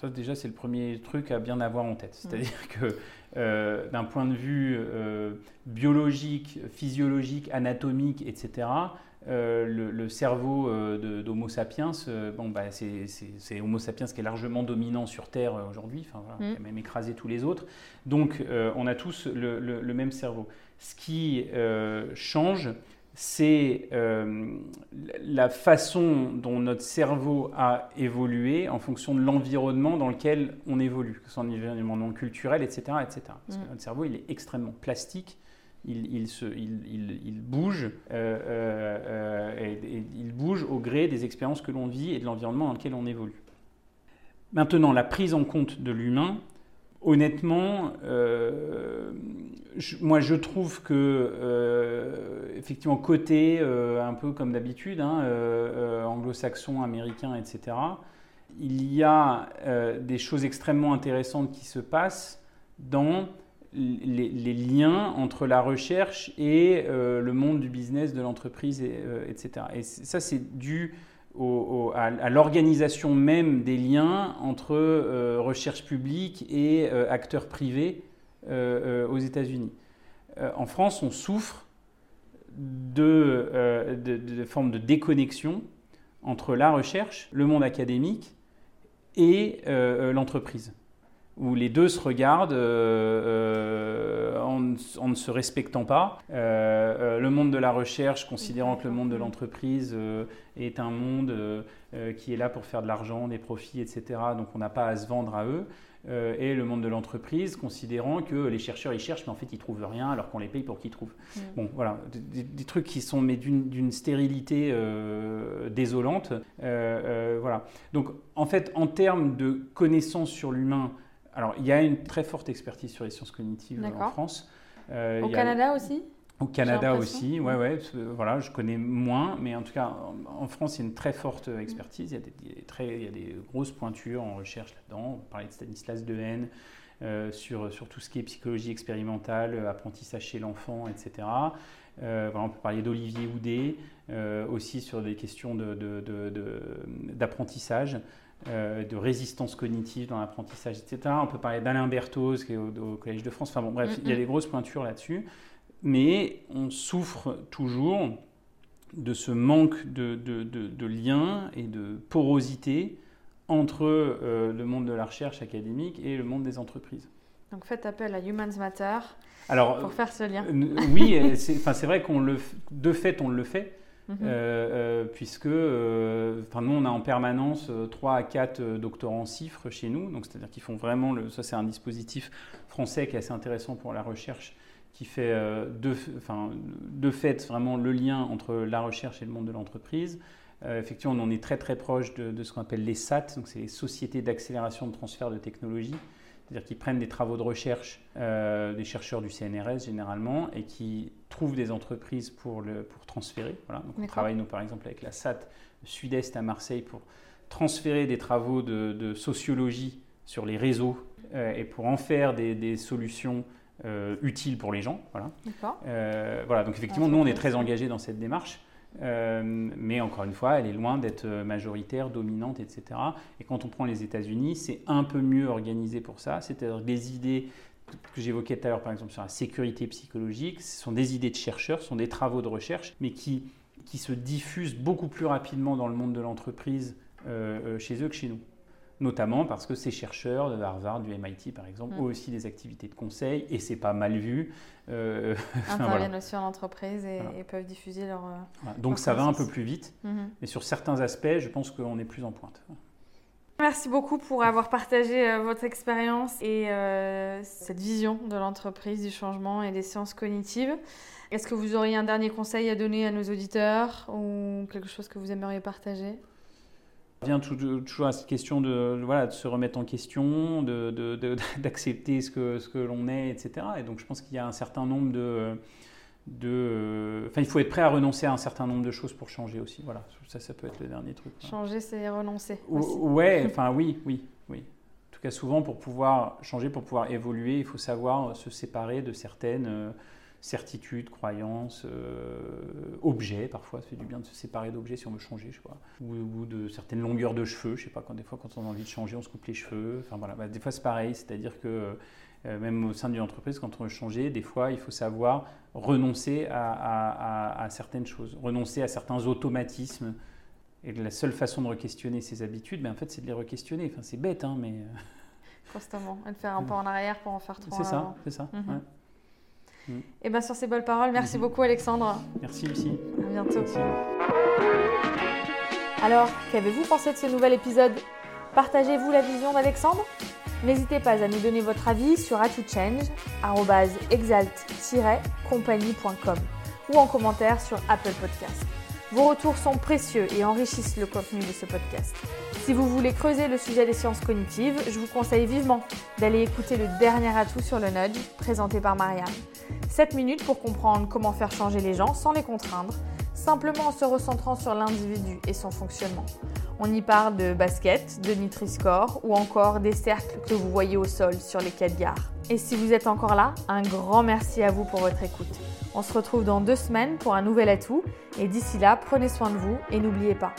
Ça, déjà, c'est le premier truc à bien avoir en tête. C'est-à-dire que euh, d'un point de vue euh, biologique, physiologique, anatomique, etc., le, cerveau d'Homo sapiens, bon, bah, c'est Homo sapiens qui est largement dominant sur Terre aujourd'hui, enfin, voilà, qui a même écrasé tous les autres. Donc, on a tous le même cerveau. Ce qui change, c'est euh, la façon dont notre cerveau a évolué en fonction de l'environnement dans lequel on évolue, que ce soit un environnement culturel, etc. etc. Parce que mm. notre cerveau, il est extrêmement plastique, il, se, il, bouge, euh, euh, et, il bouge au gré des expériences que l'on vit et de l'environnement dans lequel on évolue. Maintenant, la prise en compte de l'humain, honnêtement, moi, je trouve que, euh, effectivement, côté, euh, un peu comme d'habitude, hein, euh, anglo-saxon, américain, etc., il y a des choses extrêmement intéressantes qui se passent dans les, liens entre la recherche et le monde du business, de l'entreprise, etc. Et ça, c'est dû à, l'organisation même des liens entre recherche publique et acteurs privés euh, euh, aux États-Unis. Euh, en France, on souffre de, de, formes de déconnexion entre la recherche, le monde académique et l'entreprise, où les deux se regardent en, ne se respectant pas. le monde de la recherche, considérant que le monde de l'entreprise est un monde qui est là pour faire de l'argent, des profits, etc. Donc on n'a pas à se vendre à eux. Euh, et le monde de l'entreprise, considérant que les chercheurs ils cherchent, mais en fait ils trouvent rien, alors qu'on les paye pour qu'ils trouvent. Mm. Bon, voilà, des, trucs qui sont mais d'une stérilité euh, désolante. Euh, voilà. Donc, en fait, en termes de connaissances sur l'humain, alors il y a une très forte expertise sur les sciences cognitives en France. Au Canada aussi au Canada aussi, ouais, ouais, voilà, je connais moins, mais en tout cas, en, France, il y a une très forte expertise, il y a des, très, il y a des grosses pointures en recherche là-dedans. On parlait de Stanislas Dehaene euh, sur, sur tout ce qui est psychologie expérimentale, apprentissage chez l'enfant, etc. Euh, voilà, on peut parler d'Olivier Houdet, euh, aussi sur des questions d'apprentissage. De, de, de, résistance cognitive dans l'apprentissage, etc. On peut parler d'Alain Berthoz, qui est au, au, Collège de France. Enfin bon, bref, il y a des grosses pointures là-dessus mais on souffre toujours de ce manque de, de, lien et de porosité entre euh, le monde de la recherche académique et le monde des entreprises. Donc faites appel à Humans Matter pour faire ce lien. oui, c'est vrai qu'on le, de fait, on le fait. Mhm. Euh, euh, puisque enfin nous on a en permanence 3 à 4 doctorants CIFRE chez nous, donc c'est-à-dire qu'ils font vraiment, le, ça c'est un dispositif français qui est assez intéressant pour la recherche qui fait euh, de, enfin, de fait vraiment le lien entre la recherche et le monde de l'entreprise. Euh, effectivement, on en est très très proche de, ce qu'on appelle les SAT, donc c'est les sociétés d'accélération de transfert de technologie, c'est-à-dire qu'ils prennent des travaux de recherche euh, des chercheurs du CNRS généralement et qui trouvent des entreprises pour, le, pour transférer. Voilà. Donc on travaille nous par exemple avec la SAT Sud-Est à Marseille pour transférer des travaux de, sociologie sur les réseaux et pour en faire des, des solutions euh, utile pour les gens. Voilà. Euh, voilà, donc effectivement, ah, nous, on est très engagés dans cette démarche. Euh, mais encore une fois, elle est loin d'être majoritaire, dominante, etc. Et quand on prend les États-Unis, c'est un peu mieux organisé pour ça. C'est-à-dire des idées que j'évoquais tout à l'heure, par exemple, sur la sécurité psychologique, ce sont des idées de chercheurs, ce sont des travaux de recherche, mais qui, qui se diffusent beaucoup plus rapidement dans le monde de l'entreprise chez eux que chez nous notamment parce que ces chercheurs de Harvard, du MIT par exemple, mm. ont aussi des activités de conseil et c'est pas mal vu. Euh, Interviennent aussi en entreprise et, peuvent diffuser leur. Euh, Donc ça va un peu plus vite, mm-hmm. mais sur certains aspects, je pense qu'on est plus en pointe. Merci beaucoup pour avoir partagé euh, votre expérience et cette vision de l'entreprise, du changement et des sciences cognitives. Est-ce que vous auriez un dernier conseil à donner à nos auditeurs ou quelque chose que vous aimeriez partager? Vient toujours à cette question de, voilà, de se remettre en question, d'accepter de, ce que, ce que l'on est, etc. Et donc je pense qu'il y a un certain nombre de, de... Enfin, il faut être prêt à renoncer à un certain nombre de choses pour changer aussi. Voilà, ça, ça peut être le dernier truc. Changer, c'est renoncer. ouais, enfin oui, oui, oui. En tout cas, souvent, pour pouvoir changer, pour pouvoir évoluer, il faut savoir se séparer de certaines euh, certitude, croyance, euh, objet. Parfois, ça fait du bien de se séparer d'objets si on veut changer, je sais pas. Ou, de certaines longueurs de cheveux. Je sais pas, quand des fois, quand on a envie de changer, on se coupe les cheveux. Enfin voilà, bah, des fois c'est pareil, c'est-à-dire que même au sein d'une entreprise, quand on veut changer, des fois, il faut savoir renoncer à, certaines choses, renoncer à certains automatismes. Et la seule façon de re-questionner ses habitudes, ben, en fait, c'est de les re-questionner. Enfin, c'est bête, hein, mais... Constamment. Et de faire un pas en arrière pour en faire trois. C'est ça, c'est ça. Mhm. Et eh bien sur ces belles paroles, merci mhm. beaucoup Alexandre. Merci Lucie. À bientôt. Alors, qu'avez-vous pensé de ce nouvel épisode? Partagez-vous la vision d'Alexandre? N'hésitez pas à nous donner votre avis sur atochange.exalt-compagnie.com ou en commentaire sur Apple Podcast. Vos retours sont précieux et enrichissent le contenu de ce podcast. Si vous voulez creuser le sujet des sciences cognitives, je vous conseille vivement d'aller écouter le dernier atout sur le nudge présenté par Marianne. 7 minutes pour comprendre comment faire changer les gens sans les contraindre, simplement en se recentrant sur l'individu et son fonctionnement. On y parle de basket, de Nutri-Score ou encore des cercles que vous voyez au sol sur les quais de gare. Et si vous êtes encore là, un grand merci à vous pour votre écoute. On se retrouve dans deux semaines pour un nouvel atout et d'ici là, prenez soin de vous et n'oubliez pas,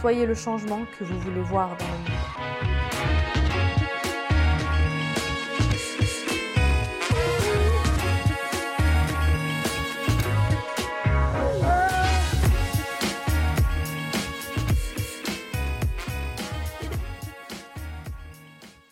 soyez le changement que vous voulez voir dans le monde.